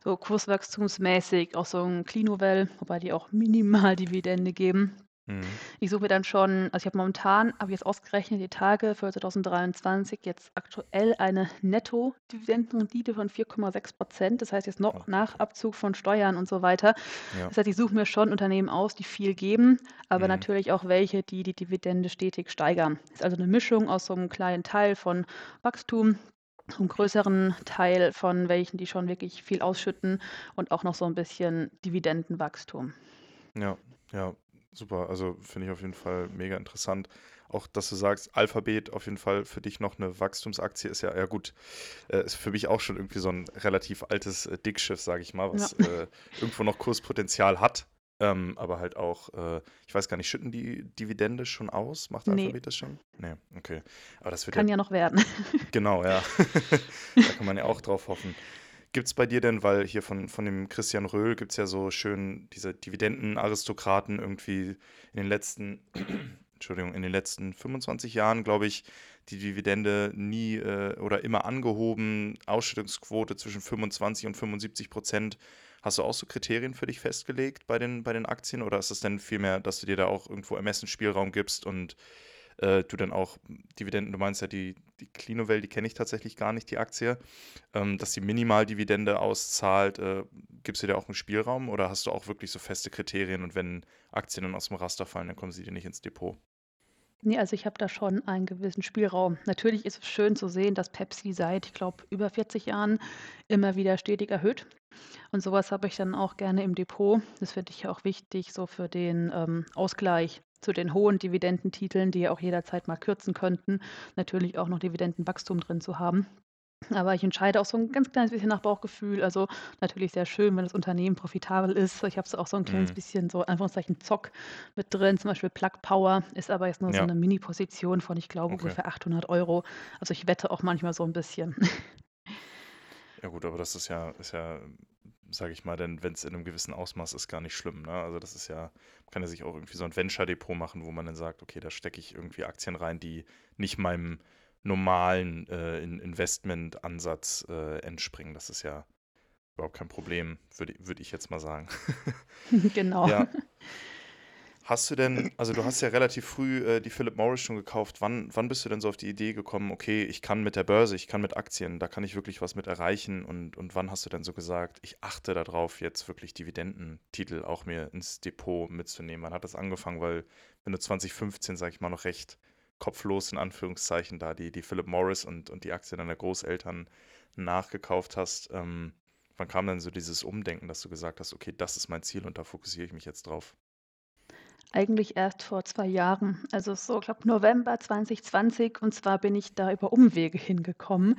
so kurswachstumsmäßig auch so 'n Clinuvel, wobei die auch minimal Dividende geben. Mhm. Ich suche mir dann schon also, ich habe momentan habe ich jetzt ausgerechnet, die Tage für 2023 jetzt aktuell eine Netto-Dividendenrendite von 4,6% Das heißt jetzt noch nach okay. Abzug von Steuern und so weiter. Ja. Das heißt, ich suche mir schon Unternehmen aus, die viel geben, aber Mhm. natürlich auch welche, die die Dividende stetig steigern. Ist also 'ne Mischung aus so 'nem kleinen Teil von Wachstum, 'nem größeren Teil von welchen, die schon wirklich viel ausschütten und auch noch so 'n bisschen Dividendenwachstum. Ja, ja, super. Also finde ich auf jeden Fall mega interessant. Auch, dass du sagst, Alphabet auf jeden Fall für dich noch eine Wachstumsaktie ist ja, ja gut, äh, ist für mich auch schon irgendwie so ein relativ altes äh, Dickschiff, sage ich mal, Ja. was äh, irgendwo noch Kurspotenzial hat. Ähm, aber halt auch, äh, ich weiß gar nicht, schütten die Dividende schon aus? Macht. Alphabet das schon? Nee, okay. Aber das wird ja Kann ja noch werden. Genau, ja. Da kann man ja auch drauf hoffen. Gibt es bei dir denn, weil hier von, von dem Christian Röhl gibt es ja so schön diese Dividendenaristokraten irgendwie in den letzten, Entschuldigung, in den letzten 25 Jahren, glaube ich, die Dividende nie äh, oder immer angehoben, Ausschüttungsquote zwischen 25 und 75 Prozent. Hast du auch so Kriterien für dich festgelegt bei den, bei den Aktien oder ist es denn vielmehr, dass du dir da auch irgendwo Ermessensspielraum gibst und äh, du dann auch Dividenden, du meinst ja die, die Clinuvel, die kenne ich tatsächlich gar nicht, die Aktie, ähm, dass die Minimaldividende auszahlt, äh, gibst du dir auch einen Spielraum oder hast du auch wirklich so feste Kriterien und wenn Aktien dann aus dem Raster fallen, dann kommen sie dir nicht ins Depot? Ne, also ich habe da schon einen gewissen Spielraum. Natürlich ist es schön zu sehen, dass Pepsi seit, ich glaube, über 40 Jahren immer wieder stetig erhöht. Und so was habe ich dann auch gerne im Depot. Das finde ich auch wichtig, so für den, ähm, Ausgleich zu den hohen Dividendentiteln, die ja auch jederzeit mal kürzen könnten, natürlich auch noch Dividendenwachstum drin zu haben. Aber ich entscheide auch so 'n ganz kleines bisschen nach Bauchgefühl. Also, natürlich sehr schön, wenn das Unternehmen profitabel ist. Ich habe so auch so 'n kleines Mhm. bisschen so, Anführungszeichen, Zock mit drin, zum Beispiel Plug Power, ist aber jetzt nur so Ja, 'ne Mini-Position von, ich glaube, okay. ungefähr 800 €. Also, ich wette auch manchmal so 'n bisschen. Ja gut, aber das ist ja, ist ja, sage ich mal, denn wenn es in einem gewissen Ausmaß ist, gar nicht schlimm. Ne? Also das ist ja, man kann ja sich auch irgendwie so ein Venture-Depot machen, wo man dann sagt, okay, da stecke ich irgendwie Aktien rein, die nicht meinem normalen äh, In- Investmentansatz äh, entspringen. Das ist ja überhaupt kein Problem, würde würd ich jetzt mal sagen. Genau. Ja, Hast du denn, also du hast ja relativ früh äh, die Philip Morris schon gekauft. Wann, wann bist du denn so auf die Idee gekommen, okay, ich kann mit der Börse, ich kann mit Aktien, da kann ich wirklich was mit erreichen? Und, und wann hast du denn so gesagt, ich achte darauf, jetzt wirklich Dividendentitel auch mir ins Depot mitzunehmen? Wann hat das angefangen? Weil wenn du 2015, sag ich mal, noch recht kopflos in Anführungszeichen da die, die Philip Morris und, und die Aktien deiner Großeltern nachgekauft hast, ähm, wann kam denn so dieses Umdenken, dass du gesagt hast, okay, das ist mein Ziel und da fokussiere ich mich jetzt drauf? Eigentlich erst vor 2 Jahren. Also so, glaube November 2020 und zwar bin ich da über Umwege hingekommen.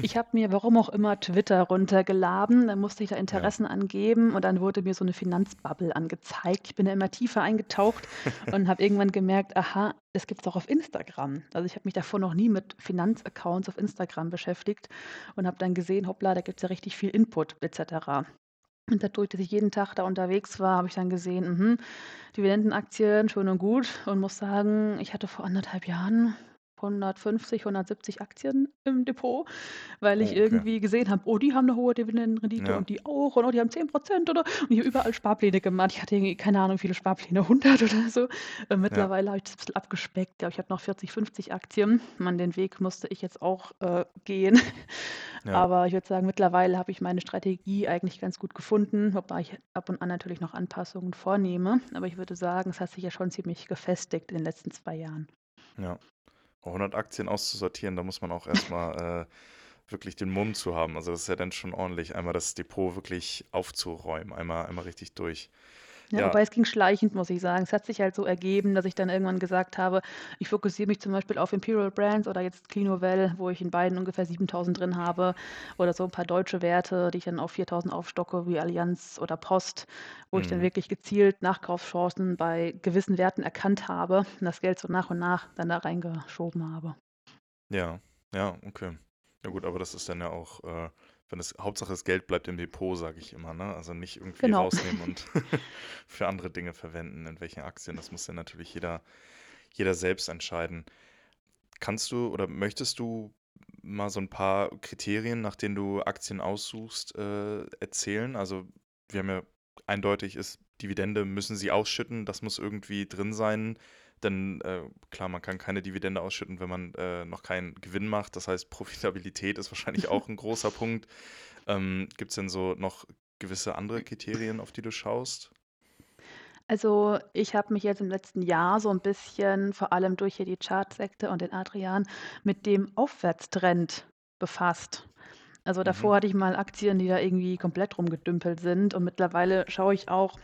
Ich habe mir, warum auch immer, Twitter runtergeladen, dann musste ich da Ja. Interessen angeben und dann wurde mir so 'ne Finanzbubble angezeigt. Ich bin da immer tiefer eingetaucht und habe irgendwann gemerkt: „Aha, das gibt's auch auf Instagram.“ Also, ich habe mich davor noch nie mit Finanzaccounts auf Instagram beschäftigt und habe dann gesehen: „Hoppla, da gibt's ja richtig viel Input et cetera.“ Und dadurch, dass ich jeden Tag da unterwegs war, habe ich dann gesehen, mhm, Dividendenaktien, schön und gut. Und muss sagen, ich hatte vor 1,5 Jahren 150, 170 Aktien im Depot, weil ich Oh, okay. irgendwie gesehen habe: „Oh, die haben 'ne hohe Dividendenrendite Ja. und die auch und oh, die haben 10 % oder“ und ich habe überall Sparpläne gemacht. Ich hatte irgendwie, keine Ahnung, wie viele Sparpläne, 100 oder so. Und Ja. mittlerweile habe ich das bisschen abgespeckt. Ich glaube, ich habe noch 40, 50 Aktien. Man den Weg musste ich jetzt auch, äh, gehen. Ja. Aber ich würde sagen, mittlerweile habe ich meine Strategie eigentlich ganz gut gefunden, wobei ich ab und an natürlich noch Anpassungen vornehme. Aber ich würde sagen, es hat sich ja schon ziemlich gefestigt in den letzten 2 Jahren. Ja. 100 Aktien auszusortieren, da muss man auch erst mal, äh, wirklich den Mumm zu haben. Also, das ist ja dann schon ordentlich, einmal das Depot wirklich aufzuräumen, einmal einmal richtig durch. Ja, Ja. wobei es ging schleichend, muss ich sagen. Es hat sich halt so ergeben, dass ich dann irgendwann gesagt habe, ich fokussiere mich zum Beispiel auf Imperial Brands oder jetzt Clinuvel, wo ich in beiden ungefähr 7.000 drin habe oder so 'n paar deutsche Werte, die ich dann auf 4.000 aufstocke, wie Allianz oder Post, wo ich dann Mhm. wirklich gezielt Nachkaufschancen bei gewissen Werten erkannt habe und das Geld so nach und nach dann da reingeschoben habe. Ja, ja, okay. Ja gut, aber das ist dann ja auch, äh wenn es Hauptsache das Geld bleibt im Depot, sage ich immer, ne? Also, nicht irgendwie Genau. rausnehmen und für andere Dinge verwenden, in welchen Aktien. Das muss ja natürlich jeder jeder selbst entscheiden. Kannst du oder möchtest du mal so 'n paar Kriterien, nach denen du Aktien aussuchst, äh, erzählen? Also, wir haben ja eindeutig ist Dividende müssen sie ausschütten, das muss irgendwie drin sein. Denn, äh, klar, man kann keine Dividende ausschütten, wenn man, äh, noch keinen Gewinn macht. Das heißt, Profitabilität ist wahrscheinlich auch 'n großer Punkt. Ähm, gibt's denn so noch gewisse andere Kriterien, auf die du schaust? Also, ich habe mich jetzt im letzten Jahr so 'n bisschen, vor allem durch hier die Chartsekte und den Adrian, mit dem Aufwärtstrend befasst. Also, Mhm. davor hatte ich mal Aktien, die da irgendwie komplett rumgedümpelt sind und mittlerweile schaue ich auch,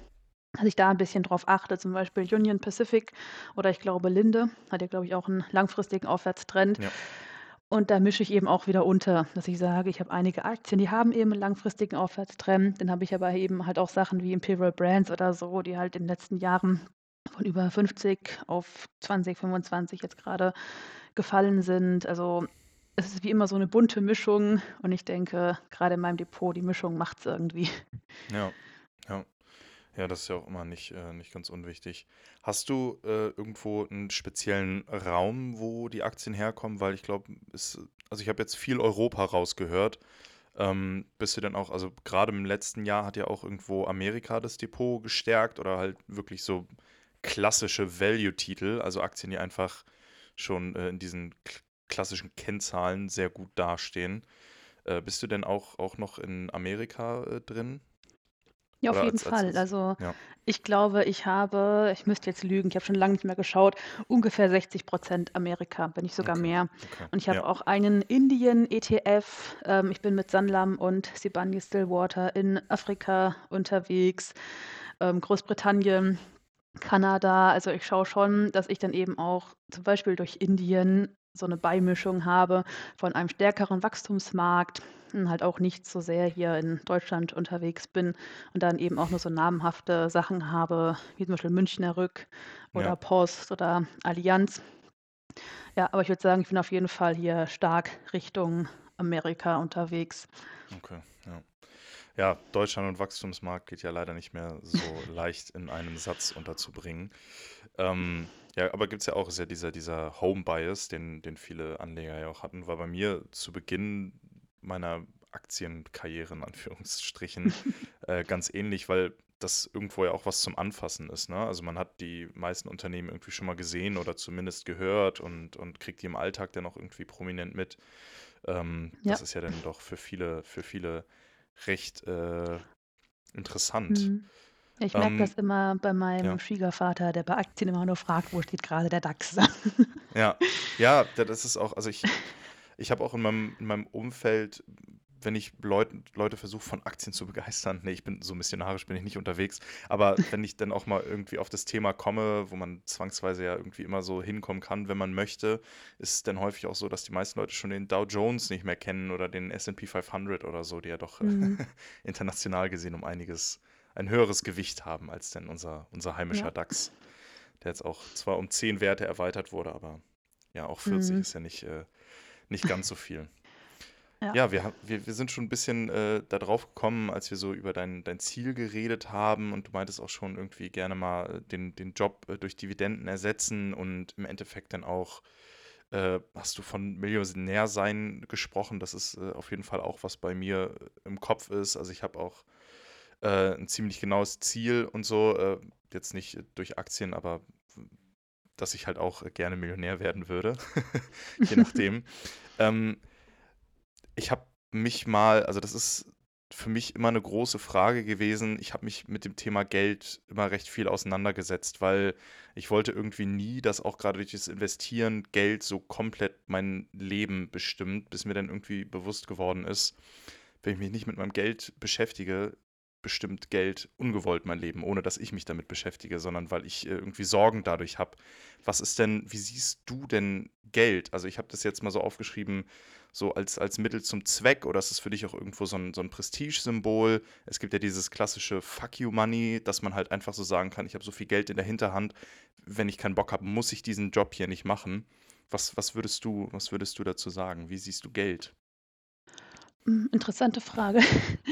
dass ich da 'n bisschen drauf achte, zum Beispiel Union Pacific oder ich glaube Linde, hat ja, glaube ich, auch 'n langfristigen Aufwärtstrend. Ja. Und da mische ich eben auch wieder unter, dass ich sage, ich habe einige Aktien, die haben eben 'n langfristigen Aufwärtstrend. Dann habe ich aber eben halt auch Sachen wie Imperial Brands oder so, die halt in den letzten Jahren von über 50 auf 20, 25 jetzt grade gefallen sind. Also, es ist wie immer so 'ne bunte Mischung und ich denke, grade in meinem Depot, die Mischung macht's irgendwie. Ja, ja. Ja, das ist ja auch immer nicht äh, nicht ganz unwichtig. Hast du, äh, irgendwo 'n speziellen Raum, wo die Aktien herkommen? Weil ich glaube, also, ich habe jetzt viel Europa rausgehört. Ähm, bist du denn auch also, grade im letzten Jahr hat ja auch irgendwo Amerika das Depot gestärkt oder halt wirklich so klassische Value-Titel, also Aktien, die einfach schon, äh, in diesen kl klassischen Kennzahlen sehr gut dastehen. Äh, bist du denn auch auch noch in Amerika, äh, drin? Ja, auf Oder jeden als Fall. als Also, ja. ich glaube, ich habe ich müsste jetzt lügen, ich habe schon lange nicht mehr geschaut, ungefähr 60 % Amerika, wenn nicht sogar Okay, mehr. okay, Und ich ja. habe auch einen Indien-ETF. Ähm, ich bin mit Sanlam und Sibanye-Stillwater in Afrika unterwegs, ähm, Großbritannien, Kanada. Also, ich schaue schon, dass ich dann eben auch zum Beispiel durch Indien so 'ne Beimischung habe von einem stärkeren Wachstumsmarkt halt auch nicht so sehr hier in Deutschland unterwegs bin und dann eben auch nur so namhafte Sachen habe, wie zum Beispiel Münchner Rück oder Ja. Post oder Allianz. Ja, aber ich würde sagen, ich bin auf jeden Fall hier stark Richtung Amerika unterwegs. Okay, ja. Ja, Deutschland und Wachstumsmarkt geht ja leider nicht mehr so leicht in einem Satz unterzubringen. Ähm, ja, aber gibt's ja auch ist ja dieser dieser Home Bias, den den viele Anleger ja auch hatten, war bei mir zu Beginn meiner Aktienkarriere in Anführungsstrichen, äh, ganz ähnlich, weil das irgendwo ja auch was zum Anfassen ist, ne? Also, man hat die meisten Unternehmen irgendwie schon mal gesehen oder zumindest gehört und und kriegt die im Alltag dann auch irgendwie prominent mit. Ähm, Ja. das ist ja dann doch für viele für viele recht, äh, interessant. Mhm. Ich merke das Ähm immer bei meinem ja. Schwiegervater, der bei Aktien immer nur fragt: „Wo steht grade der DAX?“ Ja. Ja, da das ist auch also, ich ich habe auch in meinem in meinem Umfeld wenn ich Leut, Leute versuche, von Aktien zu begeistern, nee, ich bin so missionarisch, bin ich nicht unterwegs, aber wenn ich dann auch mal irgendwie auf das Thema komme, wo man zwangsweise ja irgendwie immer so hinkommen kann, wenn man möchte, ist es dann häufig auch so, dass die meisten Leute schon den Dow Jones nicht mehr kennen oder den S&P 500 oder so, die ja doch Mhm. international gesehen um einiges, ein höheres Gewicht haben als denn unser, unser heimischer Ja. DAX, der jetzt auch zwar um 10 Werte erweitert wurde, aber ja, auch 40 Mhm. ist ja nicht, äh, nicht ganz so viel. Ja. Ja, wir, wir, wir sind schon ein bisschen äh, da drauf gekommen, als wir so über dein, dein Ziel geredet haben und du meintest auch schon irgendwie gerne mal äh, den, den Job äh, durch Dividenden ersetzen und im Endeffekt dann auch äh, hast du von Millionärsein gesprochen. Das ist äh, auf jeden Fall auch, was bei mir äh, im Kopf ist. Also ich habe auch ein ziemlich genaues Ziel und so, jetzt nicht durch Aktien, aber dass ich halt auch gerne Millionär werden würde, je nachdem. ähm, ich habe mich mal, also das ist für mich immer eine große Frage gewesen. Ich habe mich mit dem Thema Geld immer recht viel auseinandergesetzt, weil ich wollte irgendwie nie, dass auch gerade durch das Investieren Geld so komplett mein Leben bestimmt, bis mir dann irgendwie bewusst geworden ist, wenn ich mich nicht mit meinem Geld beschäftige, bestimmt Geld ungewollt mein Leben, ohne dass ich mich damit beschäftige, sondern weil ich äh, irgendwie Sorgen dadurch habe. Was ist denn, wie siehst du denn Geld? Also ich habe das jetzt mal so aufgeschrieben, so als, als Mittel zum Zweck oder ist es für dich auch irgendwo so ein, so ein Prestigesymbol? Es gibt ja dieses klassische Fuck you Money, dass man halt einfach so sagen kann, ich habe so viel Geld in der Hinterhand, wenn ich keinen Bock habe, muss ich diesen Job hier nicht machen. Was, was würdest du, was würdest du dazu sagen? Wie siehst du Geld? Hm, interessante Frage.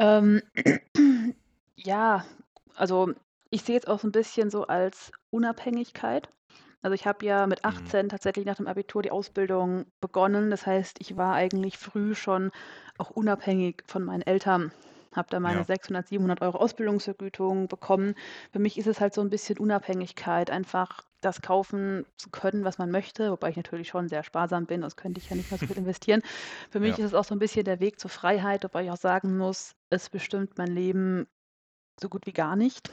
Ähm, ja, also ich sehe es auch so ein bisschen so als Unabhängigkeit. Also, ich habe ja mit Mhm. 18 tatsächlich nach dem Abitur die Ausbildung begonnen. Das heißt, ich war eigentlich früh schon auch unabhängig von meinen Eltern, habe da meine Ja, 600, 700 Euro Ausbildungsvergütung bekommen. Für mich ist es halt so ein bisschen Unabhängigkeit, einfach das kaufen zu können, was man möchte, wobei ich natürlich schon sehr sparsam bin, sonst könnte ich ja nicht mehr so viel investieren. Für mich ja, ist es auch so ein bisschen der Weg zur Freiheit, wobei ich auch sagen muss, es bestimmt mein Leben so gut wie gar nicht.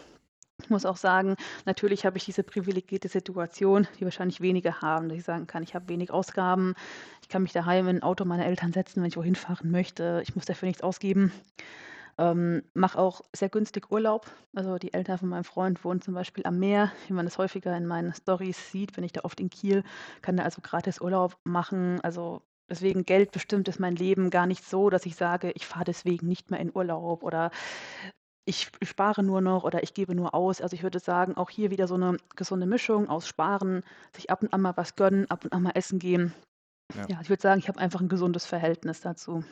Ich muss auch sagen, natürlich habe ich diese privilegierte Situation, die wahrscheinlich wenige haben, dass ich sagen kann, ich habe wenig Ausgaben, ich kann mich daheim in 'n Auto meiner Eltern setzen, wenn ich wohin fahren möchte. Ich muss dafür nichts ausgeben. Ähm, mache auch sehr günstig Urlaub. Also, die Eltern von meinem Freund wohnen zum Beispiel am Meer, wie man das häufiger in meinen Storys sieht, bin ich da oft in Kiel, kann da also gratis Urlaub machen. Also, deswegen Geld bestimmt ist mein Leben gar nicht so, dass ich sage, ich fahre deswegen nicht mehr in Urlaub oder ich spare nur noch oder ich gebe nur aus. Also, ich würde sagen, auch hier wieder so eine gesunde Mischung aus Sparen, sich ab und an mal was gönnen, ab und an mal essen gehen. ja. Ja, ich würde sagen, ich habe einfach ein gesundes Verhältnis dazu.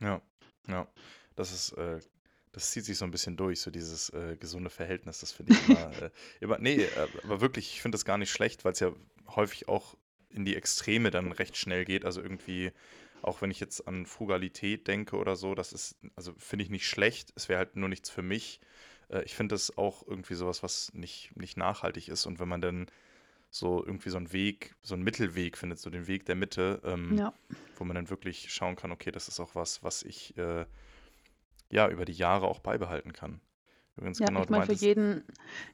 Ja, ja. Das ist, äh, das zieht sich so ein bisschen durch, so dieses äh, gesunde Verhältnis. Das finde ich immer, äh, immer, nee, äh, aber wirklich, ich finde das gar nicht schlecht, weil es ja häufig auch in die Extreme dann recht schnell geht. Also irgendwie, auch wenn ich jetzt an Frugalität denke oder so, das ist, also finde ich nicht schlecht. Es wäre halt nur nichts für mich. Äh, ich finde das auch irgendwie sowas, was nicht, nicht nachhaltig ist. Und wenn man dann so irgendwie so einen Weg, so einen Mittelweg findet, so den Weg der Mitte, ähm, Ja. wo man dann wirklich schauen kann, okay, das ist auch was, was ich äh, ja über die Jahre auch beibehalten kann. Übrigens, Ja, genau, ich meine, für jeden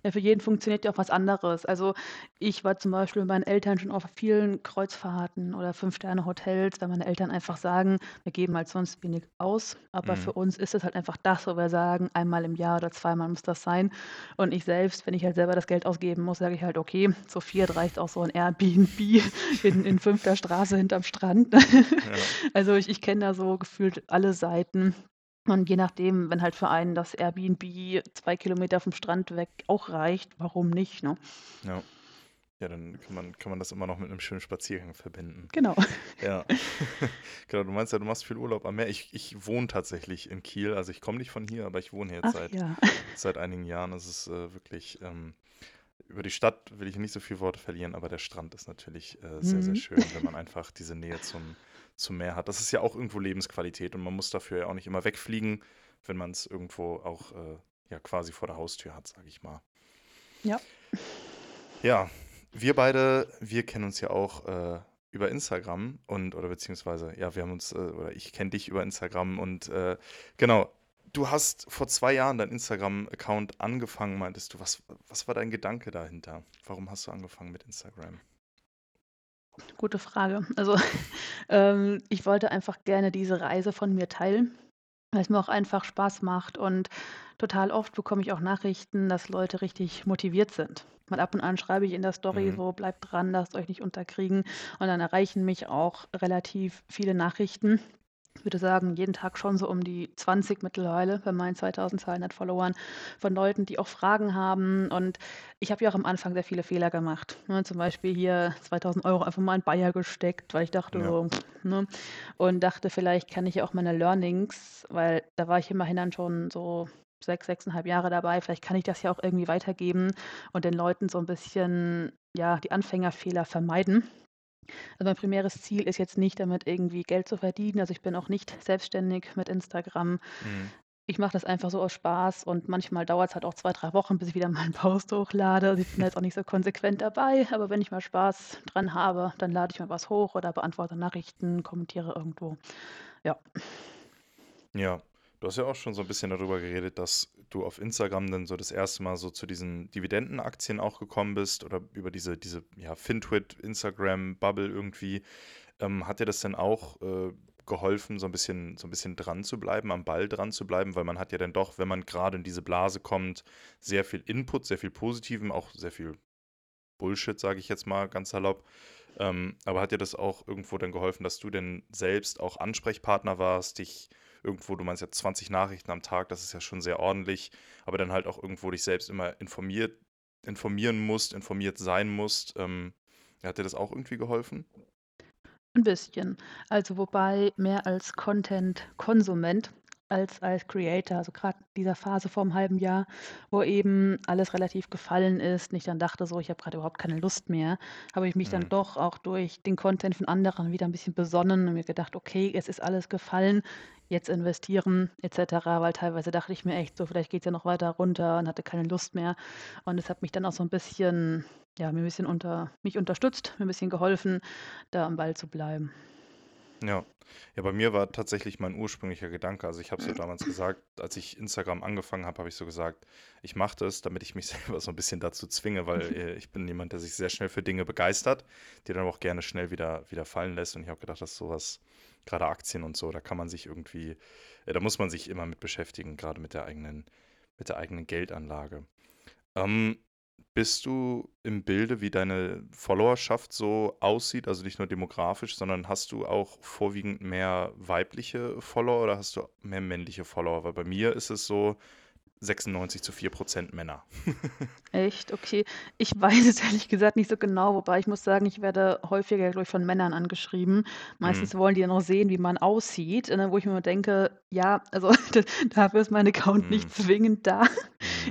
ja, für jeden funktioniert ja auch was anderes. Also, ich war zum Beispiel mit meinen Eltern schon auf vielen Kreuzfahrten oder Fünf-Sterne-Hotels, weil meine Eltern einfach sagen: „Wir geben halt sonst wenig aus, aber für mhm, uns ist es halt einfach das, wo wir sagen, einmal im Jahr oder zweimal muss das sein.“ Und ich selbst, wenn ich halt selber das Geld ausgeben muss, sage ich halt: „Okay, zu viert reicht auch so ein Airbnb in in 5. Straße hinterm Strand.“ ja, Also, ich ich kenne da so gefühlt alle Seiten. Und je nachdem, wenn halt für einen das Airbnb 2 Kilometer vom Strand weg auch reicht, warum nicht, ne? ja. Ja, dann kann man, kann man das immer noch mit einem schönen Spaziergang verbinden. Genau. Ja, genau, du meinst ja, du machst viel Urlaub am Meer. Ich, ich wohne tatsächlich in Kiel, also ich komme nicht von hier, aber ich wohne hier jetzt Ach seit, ja. seit einigen Jahren. Es ist äh, wirklich, ähm, über die Stadt will ich nicht so viele Worte verlieren, aber der Strand ist natürlich äh, sehr, sehr Mhm. schön, wenn man einfach diese Nähe zum, zum Meer hat. Das ist ja auch irgendwo Lebensqualität und man muss dafür ja auch nicht immer wegfliegen, wenn man es irgendwo auch äh, ja quasi vor der Haustür hat, sage ich mal. Ja. Ja, wir beide, wir kennen uns ja auch äh, über Instagram und oder beziehungsweise, ja, wir haben uns, äh, oder ich kenne dich über Instagram und äh, genau, du hast vor zwei Jahren deinen Instagram-Account angefangen, meintest du. Was, was war dein Gedanke dahinter? Warum hast du angefangen mit Instagram? Gute Frage. Also, ähm, ich wollte einfach gerne diese Reise von mir teilen, weil's mir auch einfach Spaß macht und total oft bekomme ich auch Nachrichten, dass Leute richtig motiviert sind. Mal ab und an schreibe ich in der Story Mhm. so: „Bleibt dran, lasst euch nicht unterkriegen.“ Und dann erreichen mich auch relativ viele Nachrichten. Ich würde sagen, jeden Tag schon so um die 20 mittlerweile bei meinen 2.200 Followern von Leuten, die auch Fragen haben. Und ich habe ja auch am Anfang sehr viele Fehler gemacht, ne? Zum Beispiel hier 2.000 € einfach mal in Bayer gesteckt, weil ich dachte Ja. so, ne? Und dachte, vielleicht kann ich ja auch meine Learnings weil da war ich immerhin dann schon so 6, 6,5 Jahre dabei, vielleicht kann ich das ja auch irgendwie weitergeben und den Leuten so 'n bisschen, ja, die Anfängerfehler vermeiden. Also, mein primäres Ziel ist jetzt nicht damit irgendwie Geld zu verdienen. Also, ich bin auch nicht selbstständig mit Instagram. Mhm. Ich mache das einfach so aus Spaß und manchmal dauert's halt auch 2, 3 Wochen, bis ich wieder mal 'n Post hochlade. Also, ich bin jetzt auch nicht so konsequent dabei, aber wenn ich mal Spaß dran habe, dann lade ich mal was hoch oder beantworte Nachrichten, kommentiere irgendwo. Ja. Ja, du hast ja auch schon so 'n bisschen darüber geredet, dass du auf Instagram dann so das 1. Mal so zu diesen Dividendenaktien auch gekommen bist oder über diese diese, ja, Fintwit, Instagram-Bubble irgendwie. Ähm, hat dir das denn auch, äh, geholfen, so 'n bisschen so 'n bisschen dran zu bleiben, am Ball dran zu bleiben? Weil man hat ja dann doch, wenn man grade in diese Blase kommt, sehr viel Input, sehr viel Positiven, auch sehr viel Bullshit, sage ich jetzt mal ganz salopp. Ähm, aber hat dir das auch irgendwo dann geholfen, dass du denn selbst auch Ansprechpartner warst, dich irgendwo du meinst ja 20 Nachrichten am Tag, das ist ja schon sehr ordentlich, aber dann halt auch irgendwo dich selbst immer informiert informieren musst, informiert sein musst. Ähm, hat dir das auch irgendwie geholfen? 'N bisschen. Also, wobei mehr als Content-Konsument als als Creator. Also, grad in dieser Phase vorm halben Jahr, wo eben alles relativ gefallen ist und ich dann dachte so: „Ich habe grade überhaupt keine Lust mehr“, habe ich mich dann Mhm. doch auch durch den Content von anderen wieder 'n bisschen besonnen und mir gedacht: „Okay, es ist alles gefallen, jetzt investieren et cetera.“ Weil teilweise dachte ich mir echt so: „Vielleicht geht's ja noch weiter runter“ und hatte keine Lust mehr. Und es hat mich dann auch so 'n bisschen ja, mir 'n bisschen unter mich unterstützt, mir 'n bisschen geholfen, da am Ball zu bleiben. Ja. Ja, bei mir war tatsächlich mein ursprünglicher Gedanke also, ich habe so damals gesagt als ich Instagram angefangen habe, habe ich so gesagt: „Ich mache das, damit ich mich selber so 'n bisschen dazu zwinge“, weil, äh, ich bin jemand, der sich sehr schnell für Dinge begeistert, die dann auch gerne schnell wieder wieder fallen lässt. Und ich habe gedacht, dass so was grade Aktien und so, da kann man sich irgendwie äh, da muss man sich immer mit beschäftigen, grade mit der eigenen mit der eigenen Geldanlage. Ähm, bist du im Bilde, wie deine Followerschaft so aussieht, also, nicht nur demografisch, sondern hast du auch vorwiegend mehr weibliche Follower oder hast du mehr männliche Follower? Weil bei mir ist es so 96 zu 4 % Männer. Echt? Okay. Ich weiß es ehrlich gesagt nicht so genau, wobei ich muss sagen, ich werde häufiger, glaube ich, von Männern angeschrieben. Mhm. Meistens wollen die ja noch sehen, wie man aussieht, ne, wo ich mir immer denke: „Ja, also, dafür ist mein Account nicht Mhm. zwingend da.“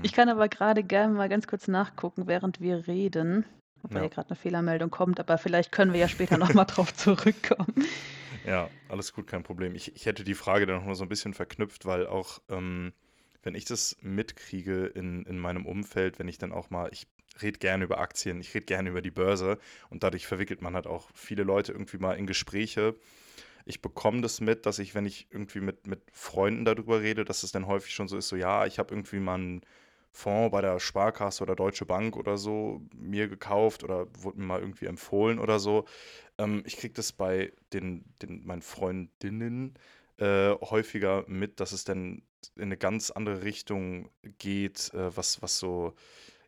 Ich kann aber grade gerne mal ganz kurz nachgucken, während wir reden, wobei hier Ja. grad 'ne Fehlermeldung kommt, aber vielleicht können wir ja später noch mal drauf zurückkommen. Ja, alles gut, kein Problem. Ich ich hätte die Frage dann noch mal so 'n bisschen verknüpft, weil auch, ähm, wenn ich das mitkriege in in meinem Umfeld, wenn ich dann auch mal ich rede gerne über Aktien, ich rede gerne über die Börse und dadurch verwickelt man halt auch viele Leute irgendwie mal in Gespräche. Ich bekomme das mit, dass ich, wenn ich irgendwie mit mit Freunden da drüber rede, dass es dann häufig schon so ist, so: „Ja, ich habe irgendwie mal 'n Fonds bei der Sparkasse oder Deutsche Bank oder so mir gekauft oder wurde mir mal irgendwie empfohlen oder so.“ Ähm, ich kriege das bei den den meinen Freundinnen, äh, häufiger mit, dass es dann in 'ne ganz andere Richtung geht, äh, was was so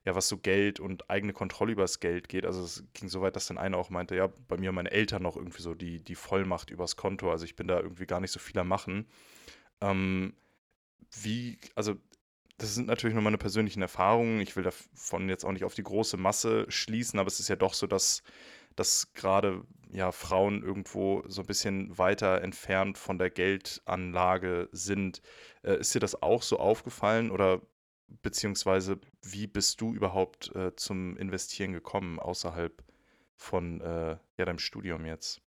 ja, was so Geld und eigene Kontrolle übers Geld geht. Also, es ging so weit, dass dann eine auch meinte: „Ja, bei mir meine Eltern noch irgendwie so die die Vollmacht übers Konto. Also, ich bin da irgendwie gar nicht so viel am Machen.“ Ähm, wie also, das sind natürlich nur meine persönlichen Erfahrungen. Ich will davon jetzt auch nicht auf die große Masse schließen, aber es ist ja doch so, dass dass grade, ja, Frauen irgendwo so 'n bisschen weiter entfernt von der Geldanlage sind. Äh, ist dir das auch so aufgefallen oder beziehungsweise wie bist du überhaupt, äh, zum Investieren gekommen außerhalb von, äh, ja, deinem Studium jetzt?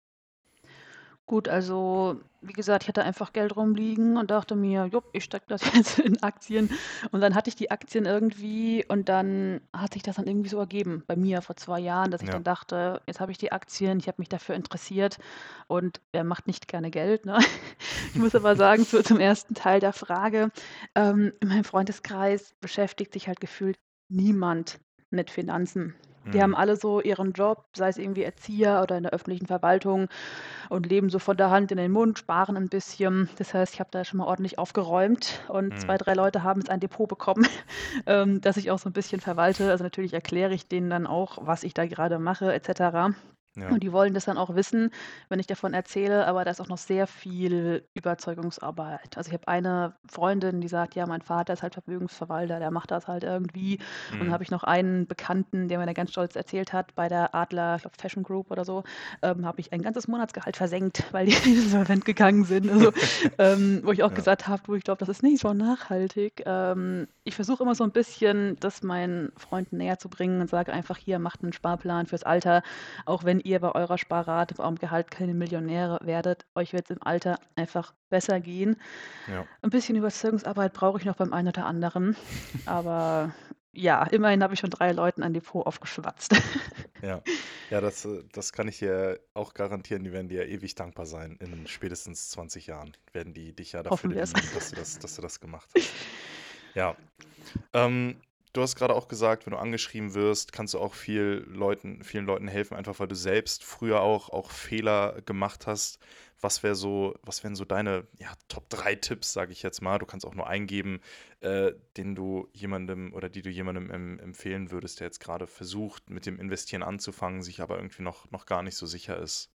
Gut, also, wie gesagt, ich hatte einfach Geld rumliegen und dachte mir: „Jupp, ich stecke das jetzt in Aktien.“ Und dann hatte ich die Aktien irgendwie und dann hat sich das dann irgendwie so ergeben bei mir vor 2 Jahren, dass ich Ja. dann dachte: „Jetzt habe ich die Aktien, ich habe mich dafür interessiert und wer macht nicht gerne Geld“, ne? Ich muss aber sagen, so zum 1. Teil der Frage, ähm, in meinem Freundeskreis beschäftigt sich halt gefühlt niemand mit Finanzen. Die haben Mhm. alle so ihren Job, sei es irgendwie Erzieher oder in der öffentlichen Verwaltung und leben so von der Hand in den Mund, sparen ein bisschen. Das heißt, ich habe da schon mal ordentlich aufgeräumt und 2, Mhm. 3 Leute haben jetzt ein Depot bekommen, ähm, das ich auch so ein bisschen verwalte. Also, natürlich erkläre ich denen dann auch, was ich da gerade mache et cetera. Ja. Und die wollen das dann auch wissen, wenn ich davon erzähle, aber da ist auch noch sehr viel Überzeugungsarbeit. Also, ich habe eine Freundin, die sagt: „Ja, mein Vater ist halt Vermögensverwalter, der macht das halt irgendwie.“ Und dann Mhm. habe ich noch einen Bekannten, der mir da ganz stolz erzählt hat, bei der Adler, ich glaube Fashion Group oder so, ähm, habe ich ein ganzes Monatsgehalt versenkt, weil die insolvent gegangen sind. Also, ähm, wo ich auch Ja. gesagt habe: „Du, ich glaube, das ist nicht so nachhaltig.“ Ähm, ich versuche immer so ein bisschen, das meinen Freunden näher zu bringen und sage einfach: „Hier, macht einen Sparplan fürs Alter, auch wenn ihr bei eurer Sparrate, bei eurem Gehalt keine Millionäre werdet. Euch wird es im Alter einfach besser gehen.“ Ja. Ein bisschen Überzeugungsarbeit brauche ich noch beim einen oder anderen, aber ja, immerhin habe ich schon 3 Leuten ein Depot aufgeschwatzt. Ja. Ja, das, äh, das kann ich dir auch garantieren, die werden dir ewig dankbar sein. In spätestens 20 Jahren werden die dich ja dafür lieben, dass du das, dass du das gemacht hast. Ja. Ähm, du hast gerade auch gesagt, wenn du angeschrieben wirst, kannst du auch viel Leuten, vielen Leuten helfen, einfach weil du selbst früher auch, auch Fehler gemacht hast. Was wäre so, was wären so deine ja, Top 3 Tipps, sage ich jetzt mal? Du kannst auch nur eingeben, äh, den du jemandem oder die du jemandem em empfehlen würdest, der jetzt gerade versucht, mit dem Investieren anzufangen, sich aber irgendwie noch, noch gar nicht so sicher ist.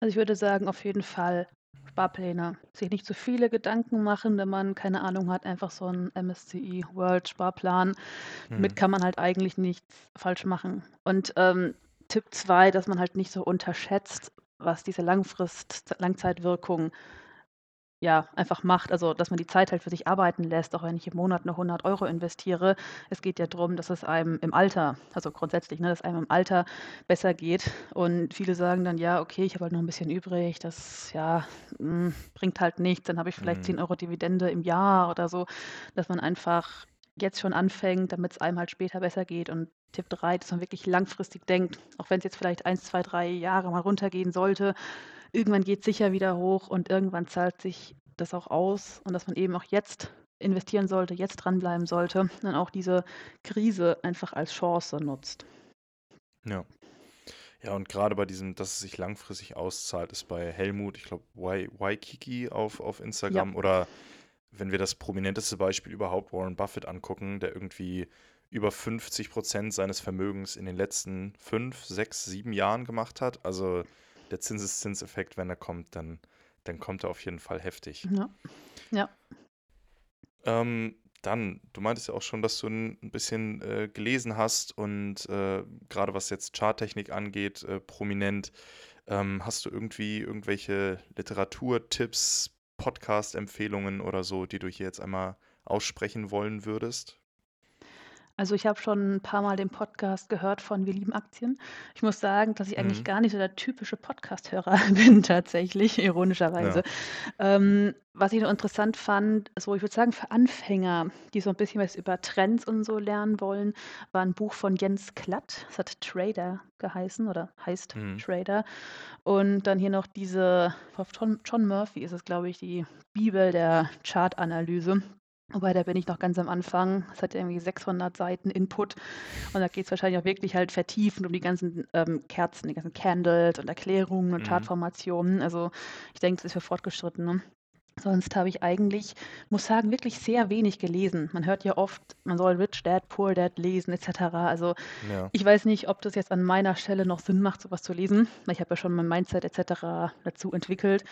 Also, ich würde sagen, auf jeden Fall Sparpläne. Sich nicht zu viele Gedanken machen, wenn man keine Ahnung hat, einfach so 'n MSCI World Sparplan. Damit Mhm. kann man halt eigentlich nichts falsch machen. Und, ähm, Tipp 2, dass man halt nicht so unterschätzt, was diese Langfrist Langzeitwirkung, ja, einfach macht. Also, dass man die Zeit halt für sich arbeiten lässt, auch wenn ich im Monat nur 100 Euro investiere. Es geht ja drum, dass es einem im Alter also grundsätzlich, ne, dass einem im Alter besser geht. Und viele sagen dann: „Ja, okay, ich habe halt noch 'n bisschen übrig, das, ja, hm, bringt halt nichts. Dann habe ich vielleicht Mhm. 10 Euro Dividende im Jahr“ oder so, dass man einfach jetzt schon anfängt, damit's einem halt später besser geht. Und Tipp 3, dass man wirklich langfristig denkt, auch wenn's jetzt vielleicht 1, 2, 3 Jahre mal runtergehen sollte. Irgendwann geht's sicher wieder hoch und irgendwann zahlt sich das auch aus und dass man eben auch jetzt investieren sollte, jetzt dranbleiben sollte und auch diese Krise einfach als Chance nutzt. Ja. Ja, und gerade bei diesem, dass es sich langfristig auszahlt, ist bei Helmut, ich glaube, Wai Waikiki auf, auf Ja. Instagram oder wenn wir das prominenteste Beispiel überhaupt, Warren Buffett, angucken, der irgendwie über 50 Prozent seines Vermögens in den letzten fünf, sechs, sieben Jahren gemacht hat. Also der Zinseszinseffekt, wenn er kommt, dann, dann kommt er auf jeden Fall heftig. Ja. Ja. Ähm, dann, du meintest ja auch schon, dass du ein bisschen, äh, gelesen hast und, äh, grade was jetzt Charttechnik angeht, äh, prominent. Ähm, hast du irgendwie irgendwelche Literaturtipps, Podcast-Empfehlungen oder so, die du hier jetzt einmal aussprechen wollen würdest? Also, ich habe schon 'n paarmal den Podcast gehört von „Wir lieben Aktien“. Ich muss sagen, dass ich eigentlich Mhm. gar nicht so der typische Podcast-Hörer bin tatsächlich, ironischerweise. Ja. Ähm, was ich noch interessant fand, so ich würde sagen, für Anfänger, die so 'n bisschen was über Trends und so lernen wollen, war 'n Buch von Jens Klatt. Das hat „Trader“ geheißen oder heißt Mhm. „Trader“. Und dann hier noch diese von John Murphy ist es, glaube ich, die Bibel der Chartanalyse. Wobei, da bin ich noch ganz am Anfang. Es hat irgendwie 600 Seiten Input und da geht's wahrscheinlich auch wirklich halt vertiefend um die ganzen, ähm, Kerzen, die ganzen Candles und Erklärungen und Mhm. Chartformationen. Also, ich denke, das ist für Fortgeschrittene. Sonst habe ich eigentlich, muss sagen, wirklich sehr wenig gelesen. Man hört ja oft, man soll „Rich Dad, Poor Dad“ lesen et cetera. Also, Ja. ich weiß nicht, ob das jetzt an meiner Stelle noch Sinn macht, so was zu lesen, ich habe ja schon mein Mindset et cetera dazu entwickelt.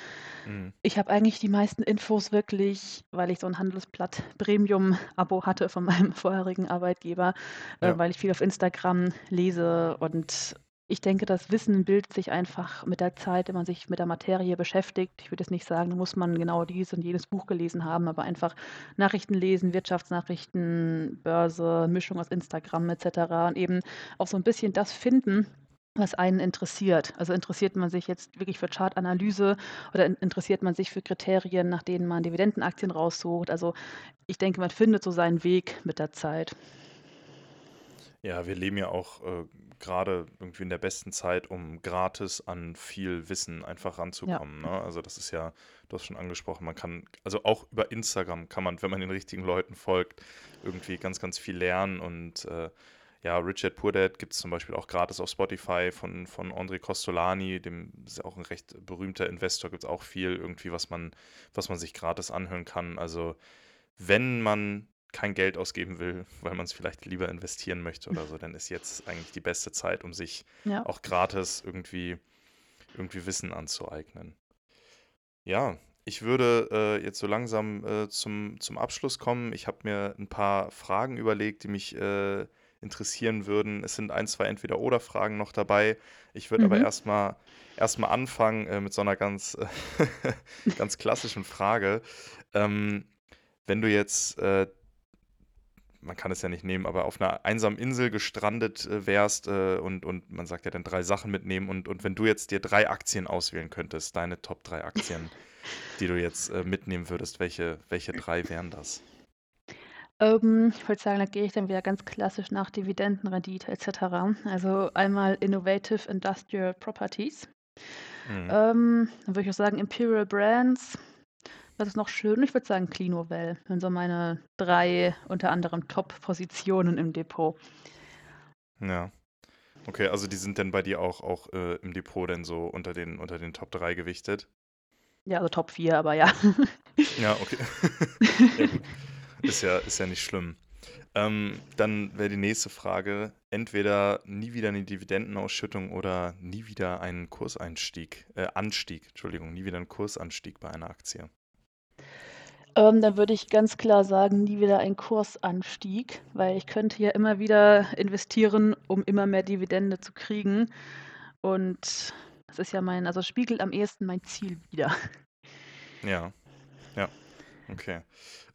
Mhm. Ich habe eigentlich die meisten Infos wirklich, weil ich so 'n Handelsblatt Premium-Abo hatte von meinem vorherigen Arbeitgeber, äh, Ja. weil ich viel auf Instagram lese und ich denke, das Wissen bildet sich einfach mit der Zeit, wenn man sich mit der Materie beschäftigt. Ich würde jetzt nicht sagen, da muss man genau dies und jenes Buch gelesen haben, aber einfach Nachrichten lesen, Wirtschaftsnachrichten, Börse, Mischung aus Instagram et cetera und eben auch so 'n bisschen das finden, was einen interessiert. Also, interessiert man sich jetzt wirklich für Chartanalyse oder in interessiert man sich für Kriterien, nach denen man Dividendenaktien raussucht? Also, ich denke, man findet so seinen Weg mit der Zeit. Ja, wir leben ja auch, äh, grade irgendwie in der besten Zeit, um gratis an viel Wissen einfach Ja. ranzukommen, ne? Also, das ist ja du hast schon angesprochen, man kann also auch über Instagram kann man, wenn man den richtigen Leuten folgt, irgendwie ganz, ganz viel lernen und, äh, ja, Rich Dad Poor Dad gibt es zum Beispiel auch gratis auf Spotify von, von André Costolani, dem ist ja auch ein recht berühmter Investor, gibt es auch viel irgendwie, was man, was man sich gratis anhören kann. Also wenn man kein Geld ausgeben will, weil man es vielleicht lieber investieren möchte oder so, dann ist jetzt eigentlich die beste Zeit, um sich Ja. auch gratis irgendwie, irgendwie Wissen anzueignen. Ja, ich würde äh, jetzt so langsam äh, zum, zum Abschluss kommen. Ich habe mir ein paar Fragen überlegt, die mich äh, interessieren würden. Es sind ein, zwei Entweder-Oder-Fragen noch dabei. Ich würde aber Mhm. erstmal erstmal anfangen äh, mit so einer ganz, ganz klassischen Frage. Ähm, wenn du jetzt, äh, man kann es ja nicht nehmen, aber auf einer einsamen Insel gestrandet äh, wärst äh, und, und man sagt ja dann drei Sachen mitnehmen und, und wenn du jetzt dir drei Aktien auswählen könntest, deine Top drei Aktien, die du jetzt äh, mitnehmen würdest, welche, welche drei wären das? Ähm, ich würde sagen, da gehe ich dann wieder ganz klassisch nach Dividendenrendite et cetera. Also einmal Innovative Industrial Properties. Mhm. Ähm, dann würde ich auch sagen Imperial Brands. Was ist noch schön? Ich würde sagen Clinuvel. Das sind so meine drei unter anderem Top-Positionen im Depot. Ja. Okay, also die sind dann bei dir auch, auch äh, im Depot dann so unter den, unter den Top 3 gewichtet? Ja, also Top 4, aber ja. Ja, okay. Ja. Ist ja, ist ja nicht schlimm. Ähm, dann wäre die nächste Frage: Entweder nie wieder eine Dividendenausschüttung oder nie wieder einen Kurseinstieg, äh, Anstieg, Entschuldigung, nie wieder einen Kursanstieg bei einer Aktie. Ähm, dann würde ich ganz klar sagen, nie wieder ein Kursanstieg, weil ich könnte ja immer wieder investieren, um immer mehr Dividende zu kriegen. Und das ist ja mein, also spiegelt am ehesten mein Ziel wider. Ja, ja, okay.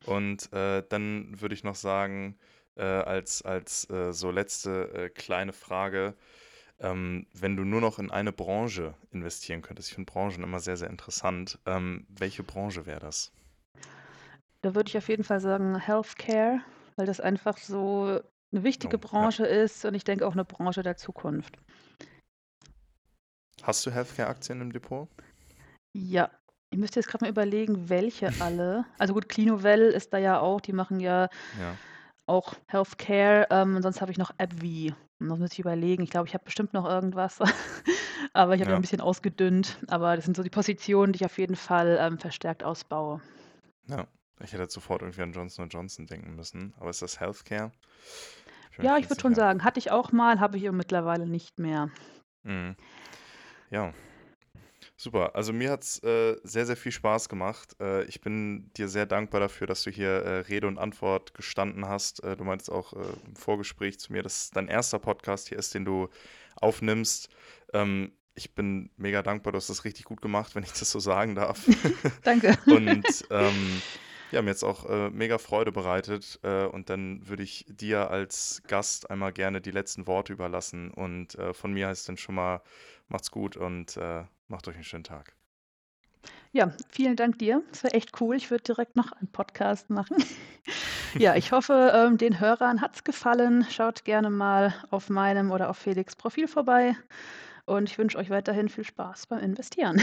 Und äh, dann würde ich noch sagen, äh, als, als äh, so letzte äh, kleine Frage, ähm, wenn du nur noch in eine Branche investieren könntest, ich finde Branchen immer sehr, sehr interessant, ähm, welche Branche wäre das? Da würde ich auf jeden Fall sagen Healthcare, weil das einfach so eine wichtige Oh, ja. Branche ist und ich denke auch eine Branche der Zukunft. Hast du Healthcare-Aktien im Depot? Ja, ich müsste jetzt gerade mal überlegen, welche alle. Also gut, Clinuvel ist da ja auch, die machen ja Ja. Auch Healthcare. Ähm, sonst habe ich noch AbbVie. Und das müsste ich überlegen. Ich glaube, ich habe bestimmt noch irgendwas. Aber ich habe ja ein bisschen ausgedünnt. Aber das sind so die Positionen, die ich auf jeden Fall ähm, verstärkt ausbaue. Ja. Ich hätte sofort irgendwie an Johnson Johnson denken müssen. Aber ist das Healthcare? Ich Ja, ich würde schon sagen, hatte ich auch mal, habe ich aber mittlerweile nicht mehr. Mhm. Ja. Super. Also mir hat es äh, sehr, sehr viel Spaß gemacht. Äh, ich bin dir sehr dankbar dafür, dass du hier äh, Rede und Antwort gestanden hast. Äh, du meintest auch äh, im Vorgespräch zu mir, dass es dein erster Podcast hier ist, den du aufnimmst. Ähm, ich bin mega dankbar, du hast das richtig gut gemacht, wenn ich das so sagen darf. Danke. Und ähm, ja, mir jetzt auch äh, mega Freude bereitet. Äh, und dann würde ich dir als Gast einmal gerne die letzten Worte überlassen. Und äh, von mir heißt dann schon mal, macht's gut und äh, macht euch einen schönen Tag. Ja, vielen Dank dir. Das war echt cool. Ich würde direkt noch einen Podcast machen. ja, ich hoffe, ähm, den Hörern hat es gefallen. Schaut gerne mal auf meinem oder auf Felix Profil vorbei. Und ich wünsche euch weiterhin viel Spaß beim Investieren.